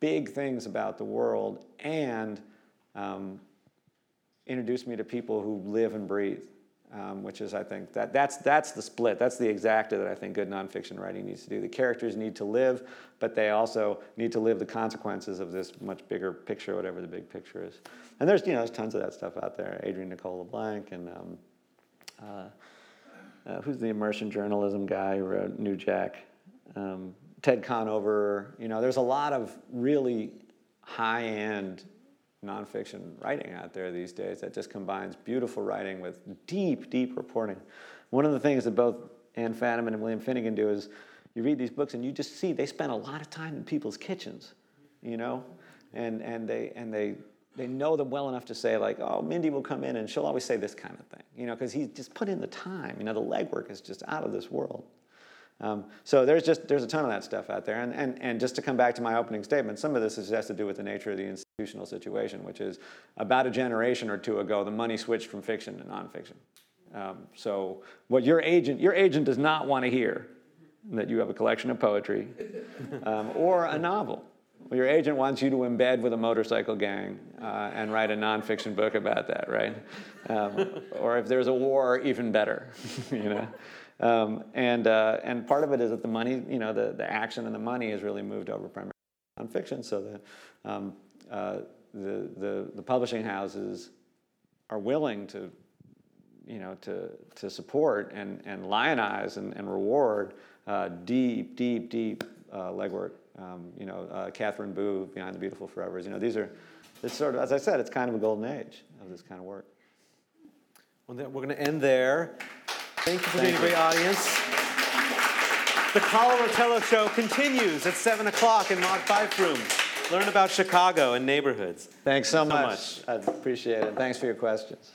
big things about the world and um, introduced me to people who live and breathe, um, which is, I think, that, that's, that's the split. That's the exacta that I think good nonfiction writing needs to do. The characters need to live, but they also need to live the consequences of this much bigger picture, whatever the big picture is. And there's, you know, there's tons of that stuff out there. Adrian Nicole LeBlanc and um, uh, uh, who's the immersion journalism guy who wrote New Jack? Um, Ted Conover. You know, there's a lot of really high-end nonfiction writing out there these days that just combines beautiful writing with deep, deep reporting. One of the things that both Anne Fadiman and William Finnegan do is you read these books and you just see they spend a lot of time in people's kitchens, you know, and and they and they they know them well enough to say like, oh, Mindy will come in and she'll always say this kind of thing, you know, because he's just put in the time. You know, the legwork is just out of this world. Um, so there's just there's a ton of that stuff out there, and, and and just to come back to my opening statement, some of this is, has to do with the nature of the institutional situation, which is about a generation or two ago, the money switched from fiction to nonfiction, Um, so what your agent, your agent does not want to hear that you have a collection of poetry um, or a novel. Well, your agent wants you to embed with a motorcycle gang uh, and write a nonfiction book about that, right? Um, or if there's a war, even better, you know. Um, and uh, and part of it is that the money, you know, the, the action and the money has really moved over primarily to nonfiction. So the, um, uh, the the the publishing houses are willing to, you know, to to support and and lionize and, and reward uh, deep, deep, deep uh, legwork. Um, you know, uh, Katherine Boo behind the Beautiful Forevers. You know, these are, it's sort of, as I said, it's kind of a golden age of this kind of work. Well, we're going to end there. Thank you for being a great audience. The Carlo Rotella Show continues at 7 o'clock in Mark Fife Room. Learn about Chicago and neighborhoods. Thanks so, so much. I appreciate it. Thanks for your questions.